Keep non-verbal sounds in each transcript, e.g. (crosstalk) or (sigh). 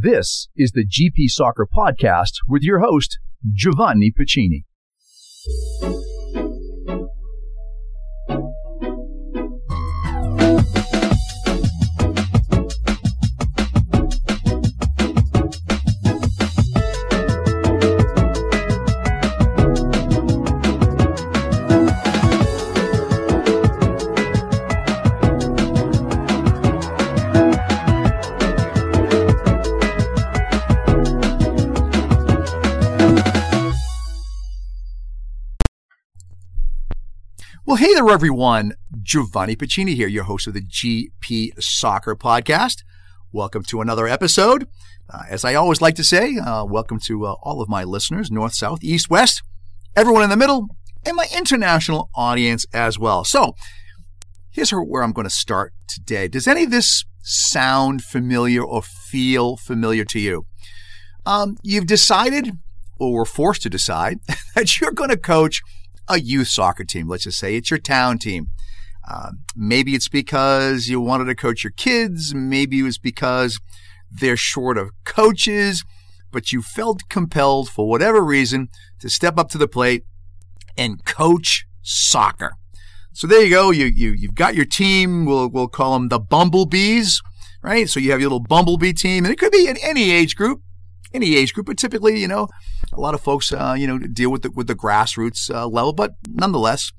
This is the GP Soccer Podcast with your host, Giovanni Pacini. Hey there, everyone. Giovanni Pacini here, your host of the GP Soccer Podcast. Welcome to another episode. Uh, as I always like to say, uh, welcome to uh, all of my listeners, north, south, east, west, everyone in the middle, and my international audience as well. So, here's where I'm going to start today. Does any of this sound familiar or feel familiar to you? Um, you've decided, or were forced to decide, (laughs) that you're going to coach a youth soccer team. Let's just say it's your town team. Uh, maybe it's because you wanted to coach your kids. Maybe it was because they're short of coaches, but you felt compelled for whatever reason to step up to the plate and coach soccer. So there you go. You, you, you've got your team. We'll, we'll call them the Bumblebees, right? So you have your little Bumblebee team and it could be in any age group any age group, but typically, you know, a lot of folks, uh, you know, deal with the, with the grassroots uh, level, but nonetheless.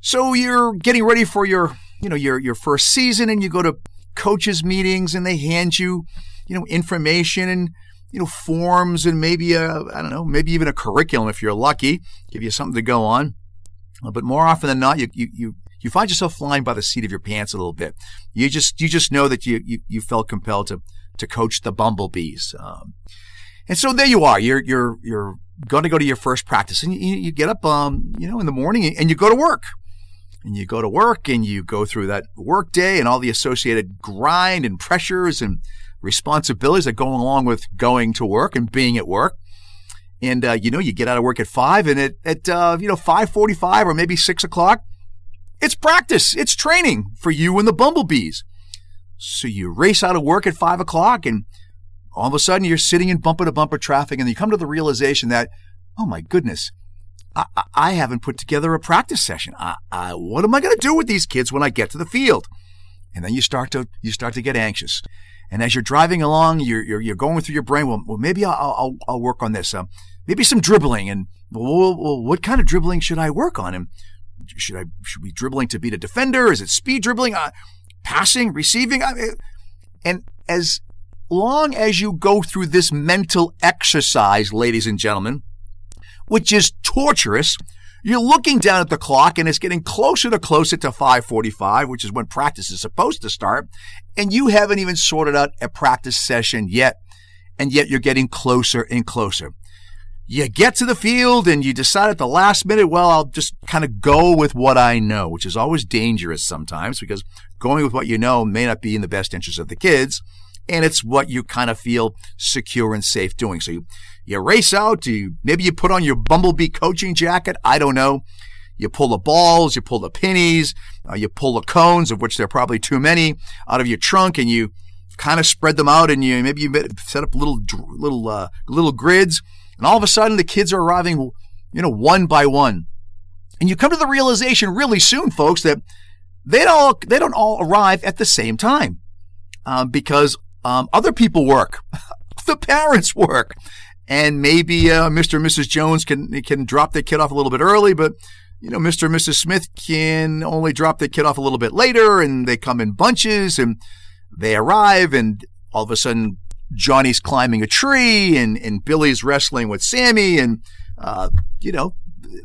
So you're getting ready for your, you know, your, your first season and you go to coaches meetings and they hand you, you know, information and, you know, forms and maybe a, I don't know, maybe even a curriculum if you're lucky, give you something to go on. Uh, but more often than not, you, you, you, you find yourself flying by the seat of your pants a little bit. You just, you just know that you, you, you felt compelled to, to coach the bumblebees. Um, and so there you are. You're you're you're going to go to your first practice, and you, you get up, um, you know, in the morning, and you go to work. And you go to work, and you go through that work day, and all the associated grind and pressures and responsibilities that go along with going to work and being at work. And uh, you know, you get out of work at five, and at at uh, you know five forty-five or maybe six o'clock, it's practice, it's training for you and the bumblebees. So you race out of work at five o'clock, and all of a sudden you're sitting in bumper to bumper traffic and you come to the realization that, oh my goodness, I, I haven't put together a practice session. I, I, what am I going to do with these kids when I get to the field? And then you start to you start to get anxious. And as you're driving along, you're you're, you're going through your brain. Well, well maybe I'll, I'll, I'll work on this. Um, maybe some dribbling. And well, well, what kind of dribbling should I work on? And should I should be dribbling to beat a defender? Is it speed dribbling? Uh, passing, receiving? I, and as long as you go through this mental exercise, ladies and gentlemen, which is torturous, you're looking down at the clock and it's getting closer to closer to 545, which is when practice is supposed to start. And you haven't even sorted out a practice session yet. And yet you're getting closer and closer. You get to the field and you decide at the last minute, well, I'll just kind of go with what I know, which is always dangerous sometimes because going with what you know may not be in the best interest of the kids and it's what you kind of feel secure and safe doing. So you, you race out, you, maybe you put on your Bumblebee coaching jacket. I don't know. You pull the balls, you pull the pennies, uh, you pull the cones, of which there are probably too many, out of your trunk, and you kind of spread them out, and you maybe you set up little little uh, little grids, and all of a sudden the kids are arriving, you know, one by one, and you come to the realization really soon, folks, that they don't they don't all arrive at the same time, um, because um, other people work. (laughs) the parents work. And maybe uh, Mr. and Mrs. Jones can can drop their kid off a little bit early, but you know, Mr. and Mrs. Smith can only drop their kid off a little bit later, and they come in bunches, and they arrive, and all of a sudden Johnny's climbing a tree, and and Billy's wrestling with Sammy, and uh, you know,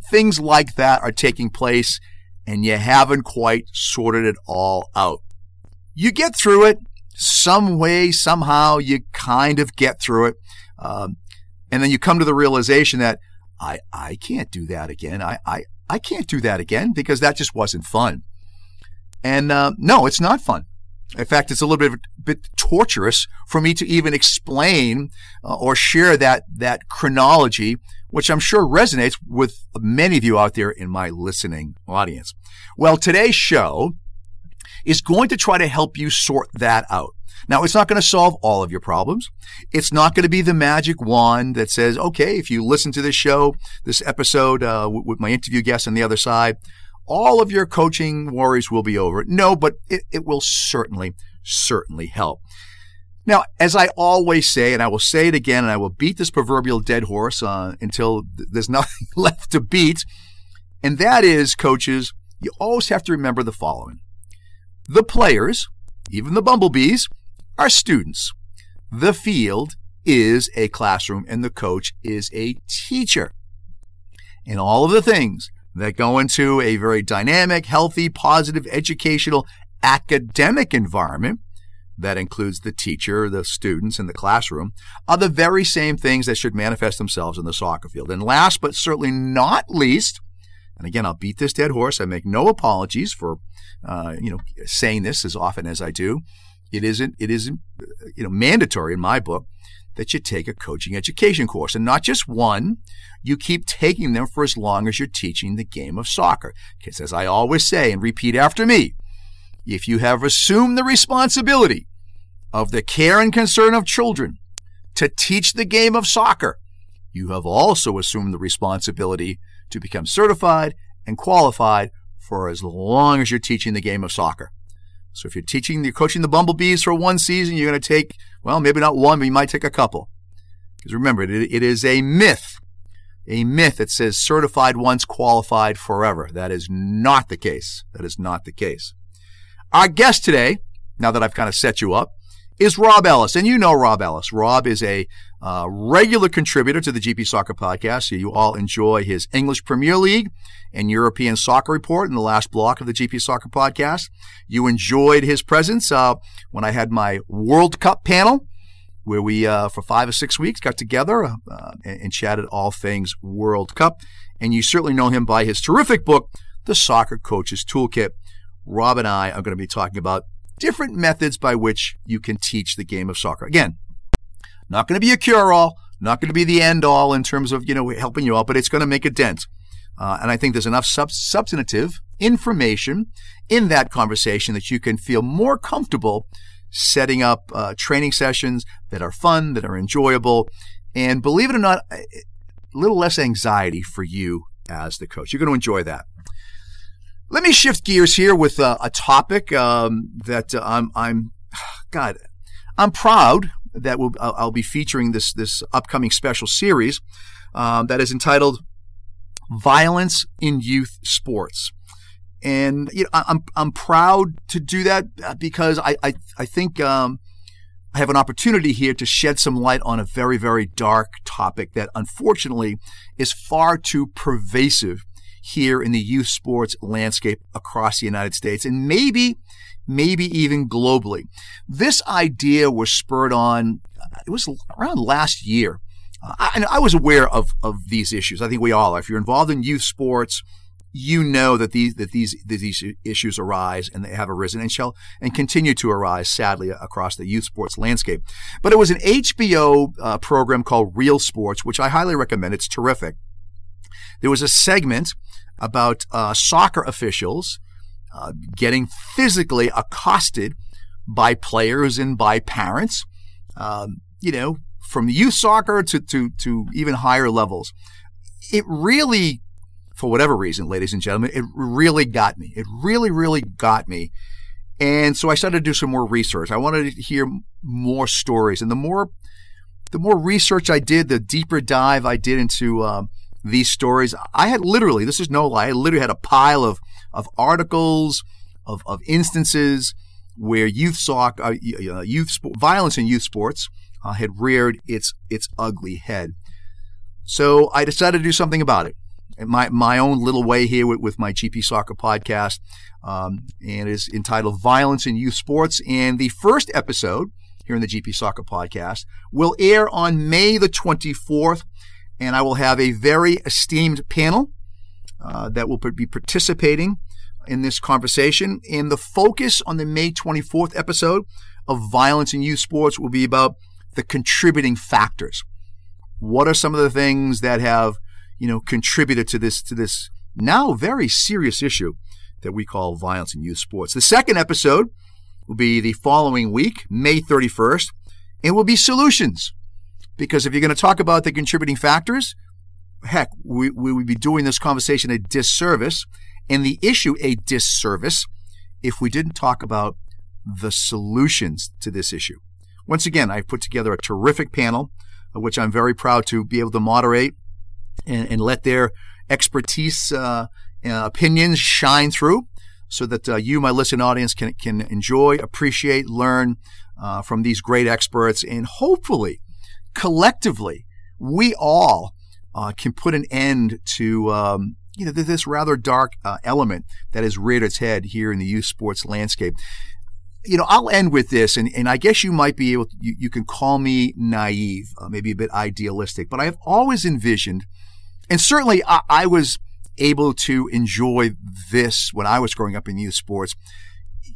things like that are taking place, and you haven't quite sorted it all out. You get through it some way, somehow, you kind of get through it. Um, and then you come to the realization that I, I can't do that again. I, I, I can't do that again because that just wasn't fun. And uh, no, it's not fun. In fact, it's a little bit, bit torturous for me to even explain uh, or share that, that chronology, which I'm sure resonates with many of you out there in my listening audience. Well, today's show is going to try to help you sort that out. Now, it's not going to solve all of your problems. It's not going to be the magic wand that says, okay, if you listen to this show, this episode uh, with my interview guest on the other side, all of your coaching worries will be over. No, but it, it will certainly, certainly help. Now, as I always say, and I will say it again, and I will beat this proverbial dead horse uh, until th- there's (laughs) nothing left to beat, and that is, coaches, you always have to remember the following. The players, even the bumblebees, are students. The field is a classroom, and the coach is a teacher. And all of the things that go into a very dynamic, healthy, positive, educational, academic environment that includes the teacher, the students, and the classroom, are the very same things that should manifest themselves in the soccer field. And last but certainly not least, and again, I'll beat this dead horse. I make no apologies for, uh, you know, saying this as often as I do. It isn't, it isn't, you know, mandatory in my book that you take a coaching education course and not just one. You keep taking them for as long as you're teaching the game of soccer. Because as I always say and repeat after me, if you have assumed the responsibility of the care and concern of children to teach the game of soccer, you have also assumed the responsibility to become certified and qualified for as long as you're teaching the game of soccer. So if you're teaching, you're coaching the Bumblebees for one season, you're going to take, well, maybe not one, but you might take a couple. Because remember, it, it is a myth, a myth that says certified once, qualified forever. That is not the case. That is not the case. Our guest today, now that I've kind of set you up, is Rob Ellis. And you know Rob Ellis. Rob is a uh, regular contributor to the GP Soccer Podcast. You all enjoy his English Premier League and European Soccer Report in the last block of the GP Soccer Podcast. You enjoyed his presence uh, when I had my World Cup panel, where we, uh, for five or six weeks, got together uh, and, and chatted all things World Cup. And you certainly know him by his terrific book, The Soccer Coach's Toolkit. Rob and I are going to be talking about different methods by which you can teach the game of soccer. Again, not going to be a cure all, not going to be the end all in terms of, you know, helping you out, but it's going to make a dent. Uh, and I think there's enough sub- substantive information in that conversation that you can feel more comfortable setting up uh, training sessions that are fun, that are enjoyable, and believe it or not, a little less anxiety for you as the coach. You're going to enjoy that. Let me shift gears here with uh, a topic um, that uh, I'm, I'm, (sighs) God, I'm proud that we'll, I'll, I'll, be featuring this this upcoming special series um, that is entitled "Violence in Youth Sports." And you know, I'm I'm proud to do that uh, because I I, I think um, I have an opportunity here to shed some light on a very very dark topic that unfortunately is far too pervasive here in the youth sports landscape across the United States and maybe, maybe even globally. This idea was spurred on, it was around last year. I, and I was aware of, of these issues. I think we all are. If you're involved in youth sports, you know that these that these that these issues arise and they have arisen and shall and continue to arise sadly across the youth sports landscape. But it was an HBO uh, program called Real Sports, which I highly recommend. It's terrific. There was a segment about uh, soccer officials uh, getting physically accosted by players and by parents, um, you know, from youth soccer to, to, to even higher levels. It really, for whatever reason, ladies and gentlemen, it really got me. It really, really got me. And so I started to do some more research. I wanted to hear more stories. And the more, the more research I did, the deeper dive I did into, um, these stories. I had literally, this is no lie, I literally had a pile of, of articles, of, of instances where youth soccer, uh, youth sp- violence in youth sports uh, had reared its its ugly head. So I decided to do something about it. My my own little way here with, with my GP Soccer podcast, um, and is entitled "Violence in Youth Sports." And the first episode here in the GP Soccer podcast will air on May the twenty fourth and I will have a very esteemed panel uh, that will be participating in this conversation. And the focus on the May 24th episode of Violence in Youth Sports will be about the contributing factors. What are some of the things that have, you know, contributed to this to this now very serious issue that we call violence in youth sports? The second episode will be the following week, May 31st, and will be solutions. Because if you're going to talk about the contributing factors, heck, we, we would be doing this conversation a disservice and the issue a disservice if we didn't talk about the solutions to this issue. Once again, I've put together a terrific panel, which I'm very proud to be able to moderate and, and let their expertise, uh, uh, opinions shine through so that uh, you, my listening audience, can, can enjoy, appreciate, learn uh, from these great experts, and hopefully, collectively, we all uh, can put an end to um, you know this rather dark uh, element that has reared its head here in the youth sports landscape. You know, I'll end with this, and, and I guess you might be able. To, you, you can call me naive, uh, maybe a bit idealistic, but I have always envisioned, and certainly I, I was able to enjoy this when I was growing up in youth sports.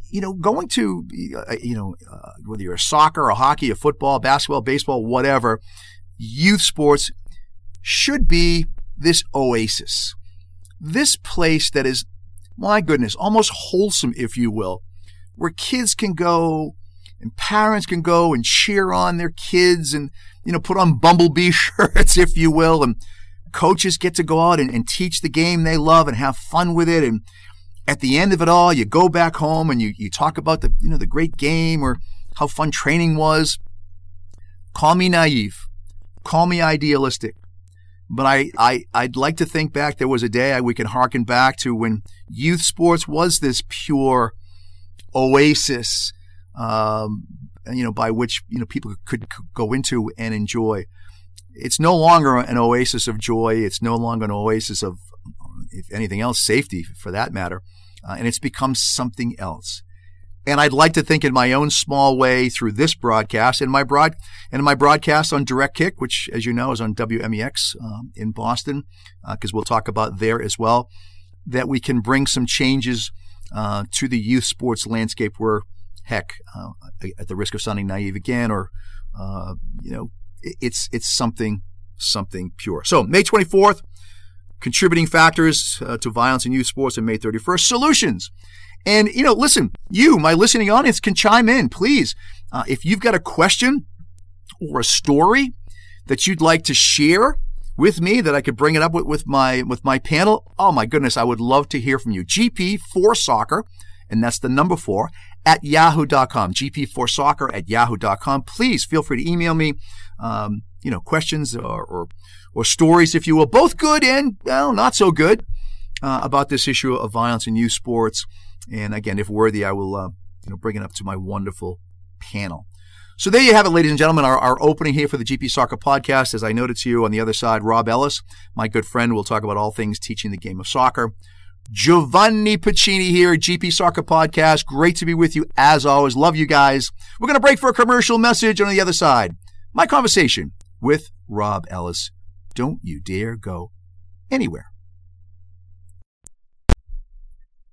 You know, going to, uh, you know, uh, whether you're a soccer, a hockey, a football, basketball, baseball, whatever, youth sports should be this oasis. This place that is, my goodness, almost wholesome, if you will, where kids can go and parents can go and cheer on their kids and, you know, put on bumblebee (laughs) shirts, if you will, and coaches get to go out and, and teach the game they love and have fun with it. And at the end of it all, you go back home and you, you talk about the, you know, the great game or how fun training was. Call me naive. Call me idealistic. But I, I, I'd like to think back there was a day we can harken back to when youth sports was this pure oasis, um, you know, by which, you know, people could, could go into and enjoy it's no longer an oasis of joy. It's no longer an oasis of, if anything else, safety for that matter. Uh, and it's become something else. And I'd like to think in my own small way through this broadcast and my broad and my broadcast on Direct Kick, which, as you know, is on WMEX um, in Boston, because uh, we'll talk about there as well, that we can bring some changes uh, to the youth sports landscape. Where, heck, uh, at the risk of sounding naive again, or uh, you know, it's it's something something pure. So May 24th, contributing factors uh, to violence in youth sports, and May 31st, solutions. And you know, listen, you, my listening audience, can chime in, please. Uh, if you've got a question or a story that you'd like to share with me, that I could bring it up with, with my with my panel. Oh my goodness, I would love to hear from you. GP for soccer, and that's the number four at yahoo.com. GP4soccer at yahoo.com. Please feel free to email me um, you know, questions or, or, or, stories, if you will, both good and, well, not so good uh, about this issue of violence in youth sports. And again, if worthy, I will, uh, you know, bring it up to my wonderful panel. So there you have it, ladies and gentlemen, our, our opening here for the GP Soccer podcast. As I noted to you on the other side, Rob Ellis, my good friend, will talk about all things teaching the game of soccer. Giovanni Pacini here, GP Soccer Podcast. Great to be with you as always. Love you guys. We're going to break for a commercial message on the other side. My conversation with Rob Ellis. Don't you dare go anywhere.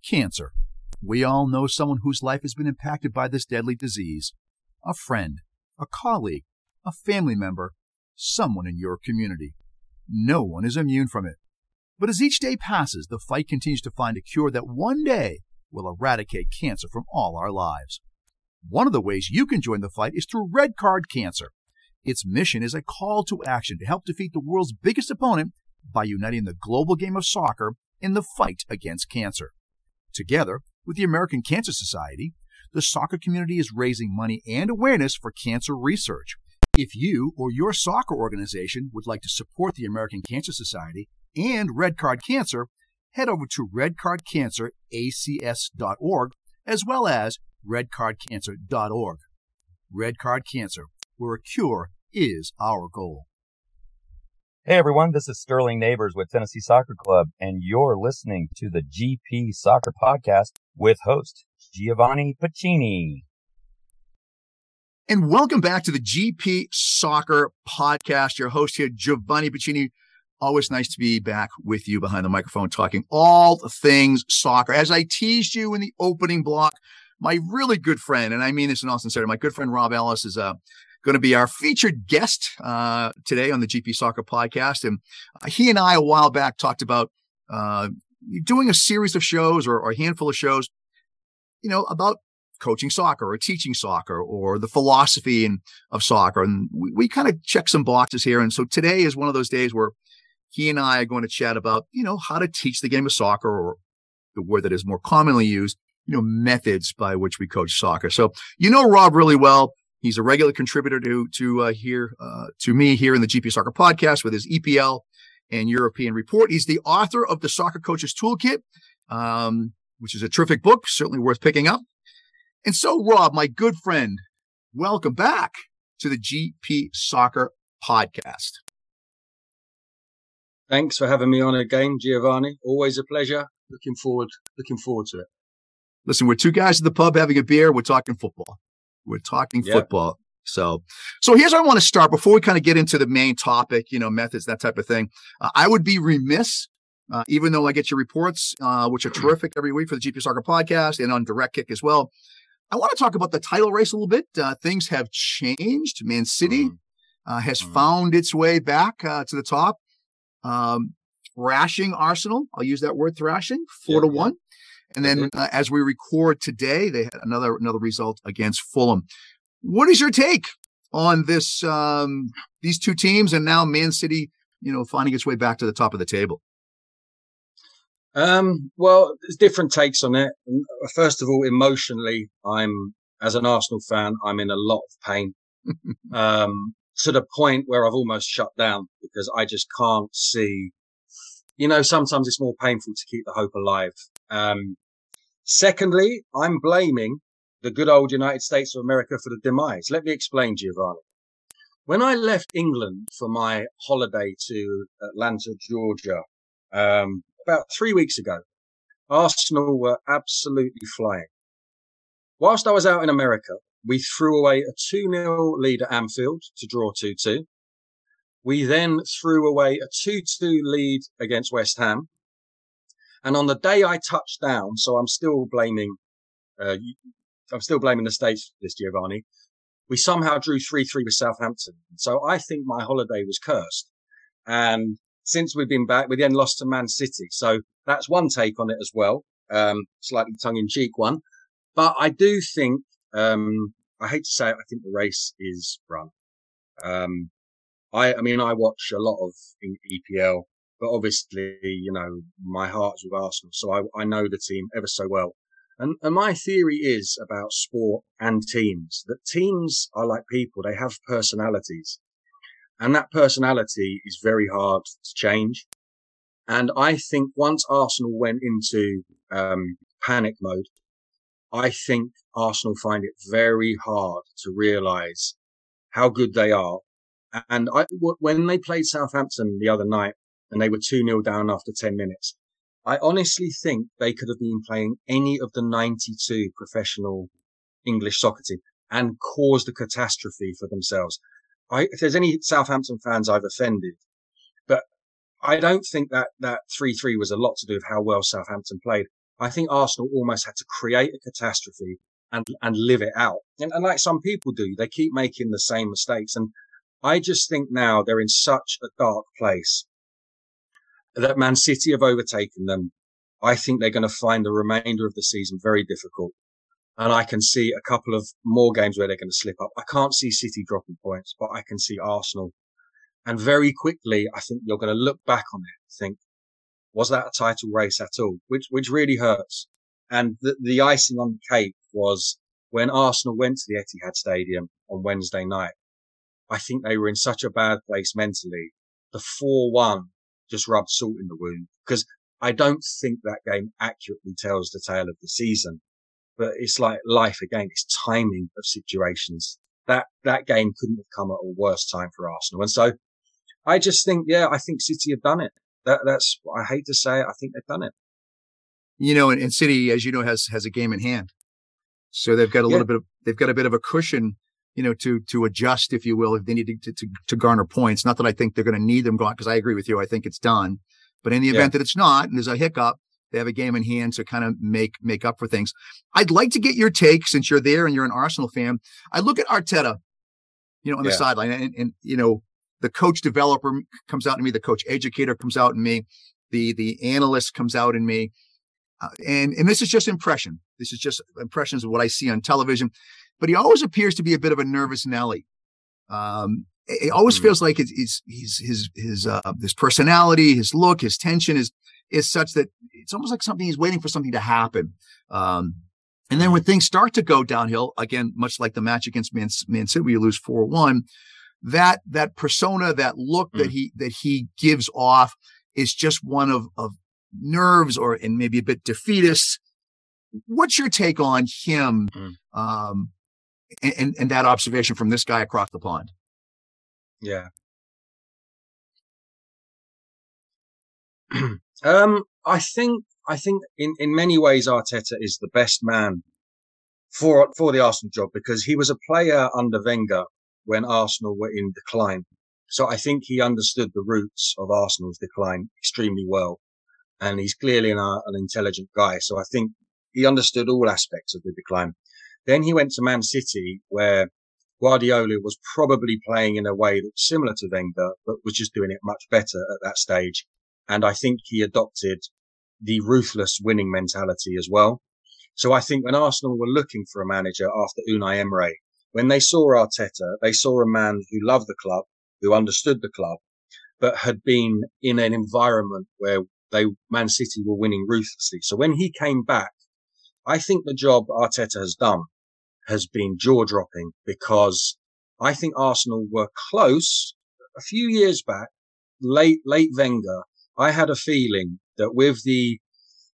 Cancer. We all know someone whose life has been impacted by this deadly disease. A friend, a colleague, a family member, someone in your community. No one is immune from it. But as each day passes, the fight continues to find a cure that one day will eradicate cancer from all our lives. One of the ways you can join the fight is through Red Card Cancer. Its mission is a call to action to help defeat the world's biggest opponent by uniting the global game of soccer in the fight against cancer. Together with the American Cancer Society, the soccer community is raising money and awareness for cancer research. If you or your soccer organization would like to support the American Cancer Society and Red Card Cancer, head over to redcardcanceracs.org as well as redcardcancer.org. Red Card Cancer, where a cure is our goal. Hey everyone, this is Sterling Nabours with Tennessee Soccer Club, and you're listening to the GP Soccer Podcast with host Giovanni Pacini. And welcome back to the GP Soccer Podcast. Your host here, Giovanni Pacini. Always nice to be back with you behind the microphone talking all things soccer. As I teased you in the opening block, my really good friend, and I mean this in all sincerity, my good friend Rob Ellis is a going to be our featured guest uh, today on the GP Soccer Podcast. And uh, he and I, a while back, talked about uh, doing a series of shows or, or, a handful of shows, you know, about coaching soccer or teaching soccer or the philosophy and, of soccer. And we, we kind of check some boxes here. And so today is one of those days where he and I are going to chat about, you know, how to teach the game of soccer or the word that is more commonly used, you know, methods by which we coach soccer. So you know Rob really well. He's a regular contributor to to uh, here uh, to me here in the GP Soccer podcast with his EPL and European report. He's the author of the Soccer Coaches Toolkit, um, which is a terrific book, certainly worth picking up. And so, Rob, my good friend, welcome back to the GP Soccer podcast. Thanks for having me on again, Giovanni. Always a pleasure. Looking forward, looking forward to it. Listen, we're two guys at the pub having a beer. We're talking football. We're talking yep. football. So, so here's where I want to start before we kind of get into the main topic, you know, methods, that type of thing. Uh, I would be remiss, uh, even though I get your reports, uh, which are terrific every week for the GP Soccer podcast and on Direct Kick as well. I want to talk about the title race a little bit. Uh, things have changed. Man City mm-hmm. has mm-hmm. found its way back uh, to the top. Um, thrashing Arsenal. I'll use that word thrashing, four yeah, to yeah. one. And then mm-hmm. uh, as we record today, they had another another result against Fulham. What is your take on this um, these two teams and now Man City, you know, finding its way back to the top of the table? Um, well, there's different takes on it. Uh, first of all, emotionally, I'm as an Arsenal fan, I'm in a lot of pain. (laughs) um, to the point where I've almost shut down because I just can't see. You know, sometimes it's more painful to keep the hope alive. Um, secondly, I'm blaming the good old United States of America for the demise. Let me explain, Giovanni. When I left England for my holiday to Atlanta, Georgia, um, about three weeks ago, Arsenal were absolutely flying. Whilst I was out in America, we threw away a 2 0 lead at Anfield to draw 2 2. We then threw away a 2 2 lead against West Ham. And on the day I touched down, so I'm still blaming, uh, I'm still blaming the States for this, Giovanni. We somehow drew 3 3 with Southampton. So I think my holiday was cursed. And since we've been back, we then lost to Man City. So that's one take on it as well. Um, slightly tongue in cheek one. But I do think um, I hate to say it, I think the race is run. Um, I, I mean, I watch a lot of EPL, but obviously, you know, my heart's with Arsenal, so I, I know the team ever so well. And, and my theory is about sport and teams that teams are like people; they have personalities, and that personality is very hard to change. And I think once Arsenal went into um, panic mode, I think Arsenal find it very hard to realise how good they are. And I, when they played Southampton the other night and they were 2 0 down after 10 minutes, I honestly think they could have been playing any of the 92 professional English soccer team and caused a catastrophe for themselves. I, if there's any Southampton fans I've offended, but I don't think that that 3-3 was a lot to do with how well Southampton played. I think Arsenal almost had to create a catastrophe and, and live it out. And, and like some people do, they keep making the same mistakes. And I just think now they're in such a dark place that Man City have overtaken them. I think they're going to find the remainder of the season very difficult. And I can see a couple of more games where they're going to slip up. I can't see City dropping points, but I can see Arsenal. And very quickly, I think you're going to look back on it, think, was that a title race at all? Which, which really hurts. And the, the icing on the cake was when Arsenal went to the Etihad Stadium on Wednesday night. I think they were in such a bad place mentally. The 4-1 just rubbed salt in the wound because I don't think that game accurately tells the tale of the season, but it's like life again. It's timing of situations. That, that game couldn't have come at a worse time for Arsenal. And so I just think, yeah, I think City have done it that, that's I hate to say it. I think they've done it. You know, and, and City, as you know, has has a game in hand, so they've got a yeah. little bit of they've got a bit of a cushion, you know, to to adjust, if you will, if they need to to, to garner points. Not that I think they're going to need them gone, because I agree with you. I think it's done, but in the event yeah. that it's not, and there's a hiccup, they have a game in hand to kind of make make up for things. I'd like to get your take since you're there and you're an Arsenal fan. I look at Arteta, you know, on the sideline, and, and you know, the coach developer comes out in me, the coach educator comes out in me, the the analyst comes out in me, uh, and and this is just impression. This is just impressions of what I see on television, but he always appears to be a bit of a nervous Nelly. Um, it always mm-hmm. feels like it's, it's, his his his uh, his personality, his look, his tension is is such that it's almost like something he's waiting for something to happen. Um, and then when things start to go downhill, again, much like the match against Man, Man City, where you lose four one, that that persona, that look mm. that he that he gives off is just one of of nerves or and maybe a bit defeatist. What's your take on him mm. um, and, and that observation from this guy across the pond? Yeah. (clears throat) um, I think I think in, in many ways Arteta is the best man for for the Arsenal job because he was a player under Wenger when Arsenal were in decline. So I think he understood the roots of Arsenal's decline extremely well. And he's clearly an, uh, an intelligent guy. So I think he understood all aspects of the decline. Then he went to Man City where Guardiola was probably playing in a way that's similar to Wenger, but was just doing it much better at that stage. And I think he adopted the ruthless winning mentality as well. So I think when Arsenal were looking for a manager after Unai Emery, when they saw Arteta, they saw a man who loved the club, who understood the club, but had been in an environment where they, Man City were winning ruthlessly. So when he came back, I think the job Arteta has done has been jaw dropping because I think Arsenal were close a few years back, late, late Wenger. I had a feeling that with the,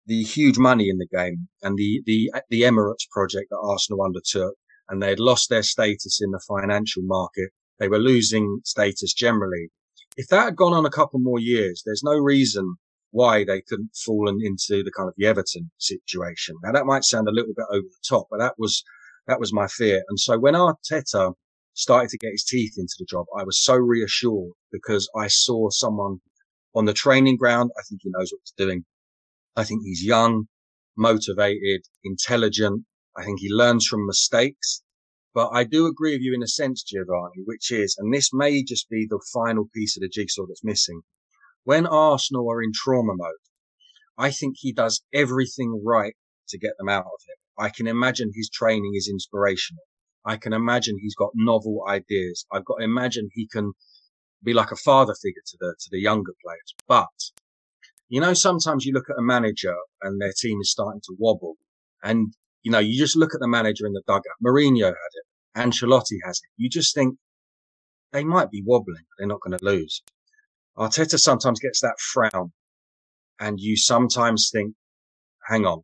the huge money in the game and the, the, the Emirates project that Arsenal undertook and they had lost their status in the financial market. They were losing status generally. If that had gone on a couple more years, there's no reason why they couldn't fallen into the kind of the Everton situation. Now that might sound a little bit over the top, but that was that was my fear. And so when Arteta started to get his teeth into the job, I was so reassured because I saw someone on the training ground. I think he knows what he's doing. I think he's young, motivated, intelligent. I think he learns from mistakes. But I do agree with you in a sense, Giovanni, which is, and this may just be the final piece of the jigsaw that's missing. When Arsenal are in trauma mode, I think he does everything right to get them out of it. I can imagine his training is inspirational. I can imagine he's got novel ideas. I've got to imagine he can be like a father figure to the, to the younger players. But, you know, sometimes you look at a manager and their team is starting to wobble and, you know, you just look at the manager in the dugout. Mourinho had it. Ancelotti has it. You just think they might be wobbling. They're not going to lose. Arteta sometimes gets that frown and you sometimes think, hang on,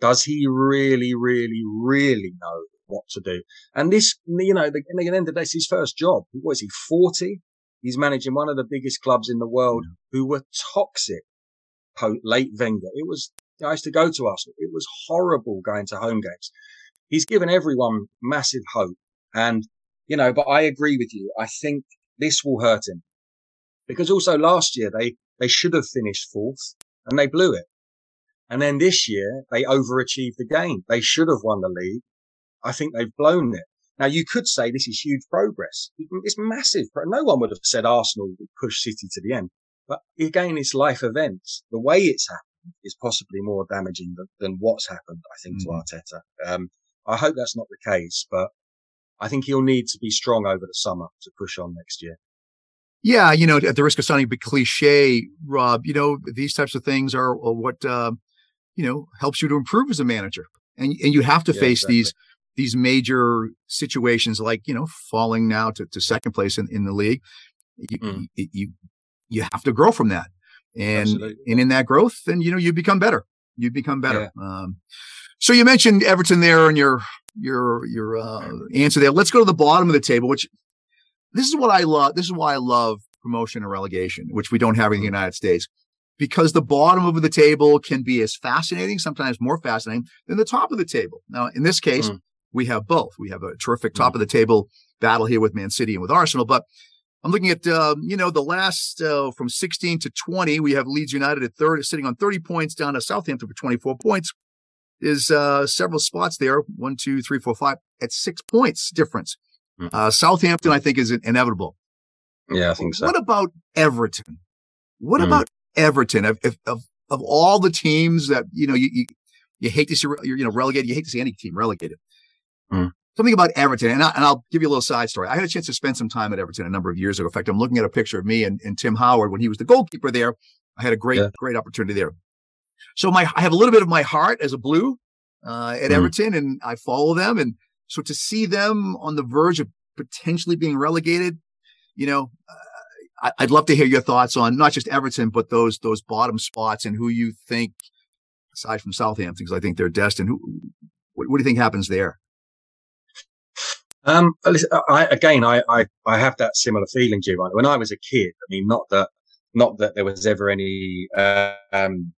does he really, really, really know what to do? And this, you know, the, the end of the day, it's his first job. What is he, 40? He's managing one of the biggest clubs in the world who were toxic late Wenger. It was, I used to go to Arsenal. It was horrible going to home games. He's given everyone massive hope. And, you know, but I agree with you. I think this will hurt him because also last year they, they should have finished fourth and they blew it. And then this year they overachieved again. They should have won the league. I think they've blown it. Now you could say this is huge progress. It's massive. No one would have said Arsenal would push City to the end. But again, it's life events. The way it's happened is possibly more damaging than, than what's happened, I think, mm-hmm. to Arteta. Um, I hope that's not the case, but I think he'll need to be strong over the summer to push on next year. Yeah, you know, at the risk of sounding a bit cliche, Rob, you know, these types of things are, are what uh, you know, helps you to improve as a manager. And, and you have to yeah, face exactly. these, these major situations like, you know, falling now to, to second place in, in the league. You, mm. you, you, you, have to grow from that. And, Absolutely. and in that growth, then, you know, you become better. You become better. Yeah. Um, so you mentioned Everton there in your, your, your, uh, answer there. Let's go to the bottom of the table, which this is what I love. This is why I love promotion and relegation, which we don't have in the mm. United States because the bottom of the table can be as fascinating, sometimes more fascinating than the top of the table. Now, in this case, mm. we have both. We have a terrific top mm. of the table battle here with Man City and with Arsenal, but I'm looking at, uh, you know, the last uh, from 16 to 20. We have Leeds United at third, sitting on 30 points down to Southampton for 24 points. Is uh, several spots there, one, two, three, four, five, at six points difference. Mm. Southampton, I think, is inevitable. Yeah, I think so. What about Everton? What mm. about Everton of, of, of all the teams that, you know, you, you, You hate to see you know relegated. You hate to see any team relegated. Mm. Something about Everton, and, I, and I'll give you a little side story. I had a chance to spend some time at Everton a number of years ago. In fact, I'm looking at a picture of me and, and Tim Howard when he was the goalkeeper there. I had a great, yeah. great opportunity there. So my, I have a little bit of my heart as a blue uh, at mm. Everton, and I follow them. And so to see them on the verge of potentially being relegated, you know, uh, I, would love to hear your thoughts on not just Everton, but those those bottom spots and who you think, aside from Southampton, because I think they're destined. Who, what, what do you think happens there? Um, I, again, I, I, I have that similar feeling, Giovanni. When I was a kid, I mean, not that, not that there was ever any, uh, um,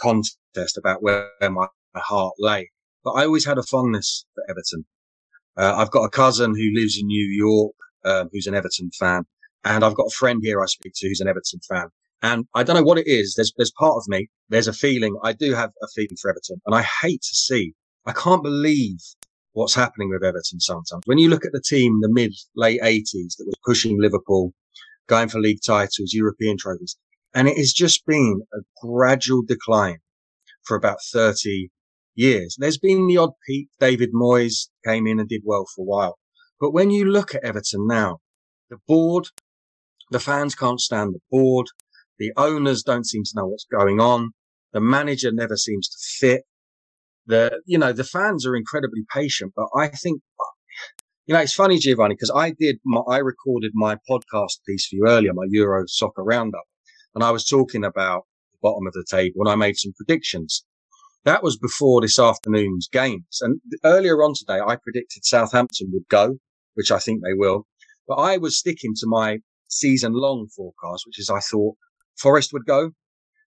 contest about where my heart lay, but I always had a fondness for Everton. Uh, I've got a cousin who lives in New York, um, who's an Everton fan. And I've got a friend here I speak to who's an Everton fan. And I don't know what it is. There's, there's part of me, there's a feeling, I do have a feeling for Everton. And I hate to see, I can't believe what's happening with Everton sometimes. When you look at the team, the mid late eighties that was pushing Liverpool, going for league titles, European trophies, and it has just been a gradual decline for about 30 years. There's been the odd peak. David Moyes came in and did well for a while. But when you look at Everton now, the board, the fans can't stand the board. The owners don't seem to know what's going on. The manager never seems to fit the you know the fans are incredibly patient, but I think you know it's funny, Giovanni, because I did my, I recorded my podcast piece for you earlier, my Euro Soccer Roundup, and I was talking about the bottom of the table, and I made some predictions. That was before this afternoon's games, and earlier on today, I predicted Southampton would go, which I think they will, but I was sticking to my season long forecast, which is I thought Forest would go.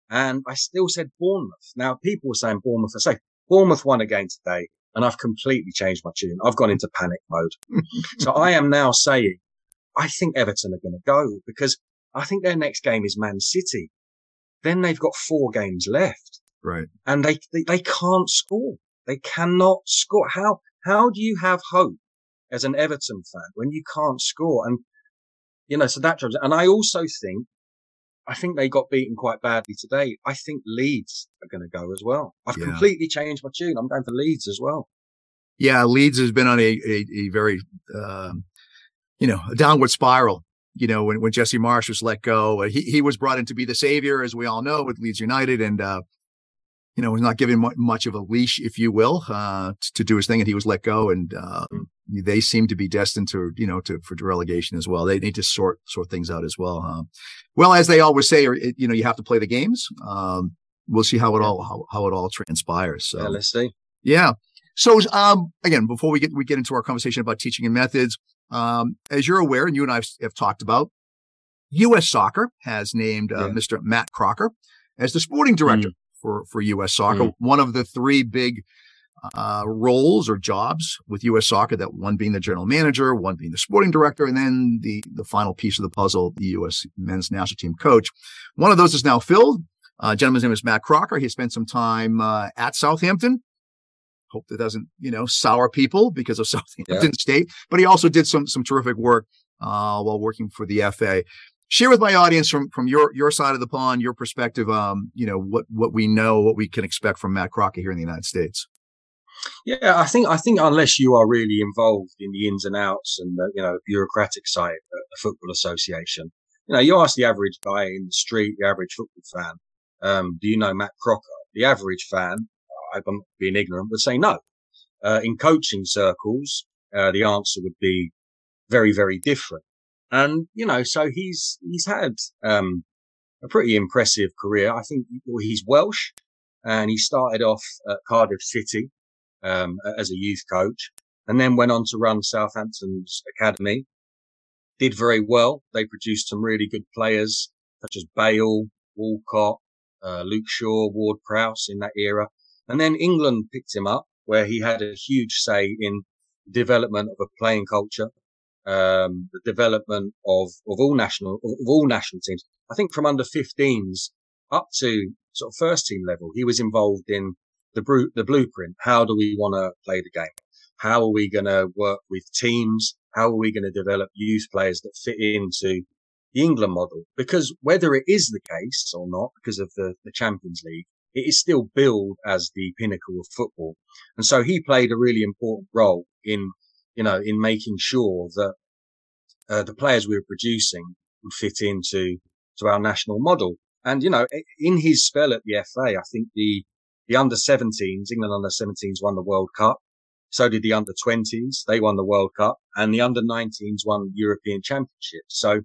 And I still said Bournemouth. Now, people were saying Bournemouth are safe. Bournemouth won again today, and I've completely changed my tune. I've gone into panic mode. (laughs) so I am now saying, I think Everton are going to go because I think their next game is Man City. Then they've got four games left. Right. And they, they, they can't score. They cannot score. How, how do you have hope as an Everton fan when you can't score? And, you know, so that drives, and I also think I think they got beaten quite badly today. I think Leeds are going to go as well. I've yeah. completely changed my tune. I'm going for Leeds as well. Yeah, Leeds has been on a a, a very um, you know a downward spiral. You know when when Jesse Marsch was let go, he he was brought in to be the savior, as we all know, with Leeds United, and uh, you know was not given much of a leash, if you will, uh, to, do his thing, and he was let go, and uh, mm they seem to be destined to, you know, to for relegation as well. They need to sort sort things out as well. Huh? Well, as they always say, you know, you have to play the games. Um, we'll see how it all how, how it all transpires. So yeah, let's see. Yeah. So um, again, before we get we get into our conversation about teaching and methods, um, as you're aware, and you and I have talked about, U.S. Soccer has named uh, yeah. Mr. Matt Crocker as the sporting director mm. For for U.S. Soccer, mm. one of the three big uh, roles or jobs with U.S. Soccer. That one being the general manager, one being the sporting director, and then the the final piece of the puzzle, the U.S. men's national team coach. One of those is now filled. Uh, gentleman's name is Matt Crocker. He spent some time uh, at Southampton. Hope that doesn't, you know, sour people because of (laughs) Southampton yeah. State. But he also did some some terrific work uh, while working for the FA. Share with my audience from from your your side of the pond, your perspective. Um, you know what what we know, what we can expect from Matt Crocker here in the United States. Yeah, I think I think unless you are really involved in the ins and outs and the you know bureaucratic side of the football association, you know, you ask the average guy in the street, the average football fan, um, do you know Matt Crocker? The average fan, I'm being ignorant, would say no. Uh, in coaching circles, uh, the answer would be very, very different. And you know, so he's he's had um, a pretty impressive career. I think he's Welsh, and he started off at Cardiff City um, as a youth coach, and then went on to run Southampton's academy. Did very well. They produced some really good players such as Bale, Walcott, uh, Luke Shaw, Ward Prowse in that era. And then England picked him up where he had a huge say in development of a playing culture, um, the development of, of all national, of all national teams. I think from under 15s up to sort of first team level, he was involved in the, the blueprint. How do we want to play the game? How are we going to work with teams? How are we going to develop youth players that fit into the England model? Because whether it is the case or not, because of the, the Champions League, it is still billed as the pinnacle of football. And so he played a really important role in, you know, in making sure that uh, the players we were producing would fit into to our national model. And, you know, in his spell at the FA, I think the, the under 17s, England under 17s won the World Cup. So did the under 20s. They won the World Cup and the under 19s won European championships. So,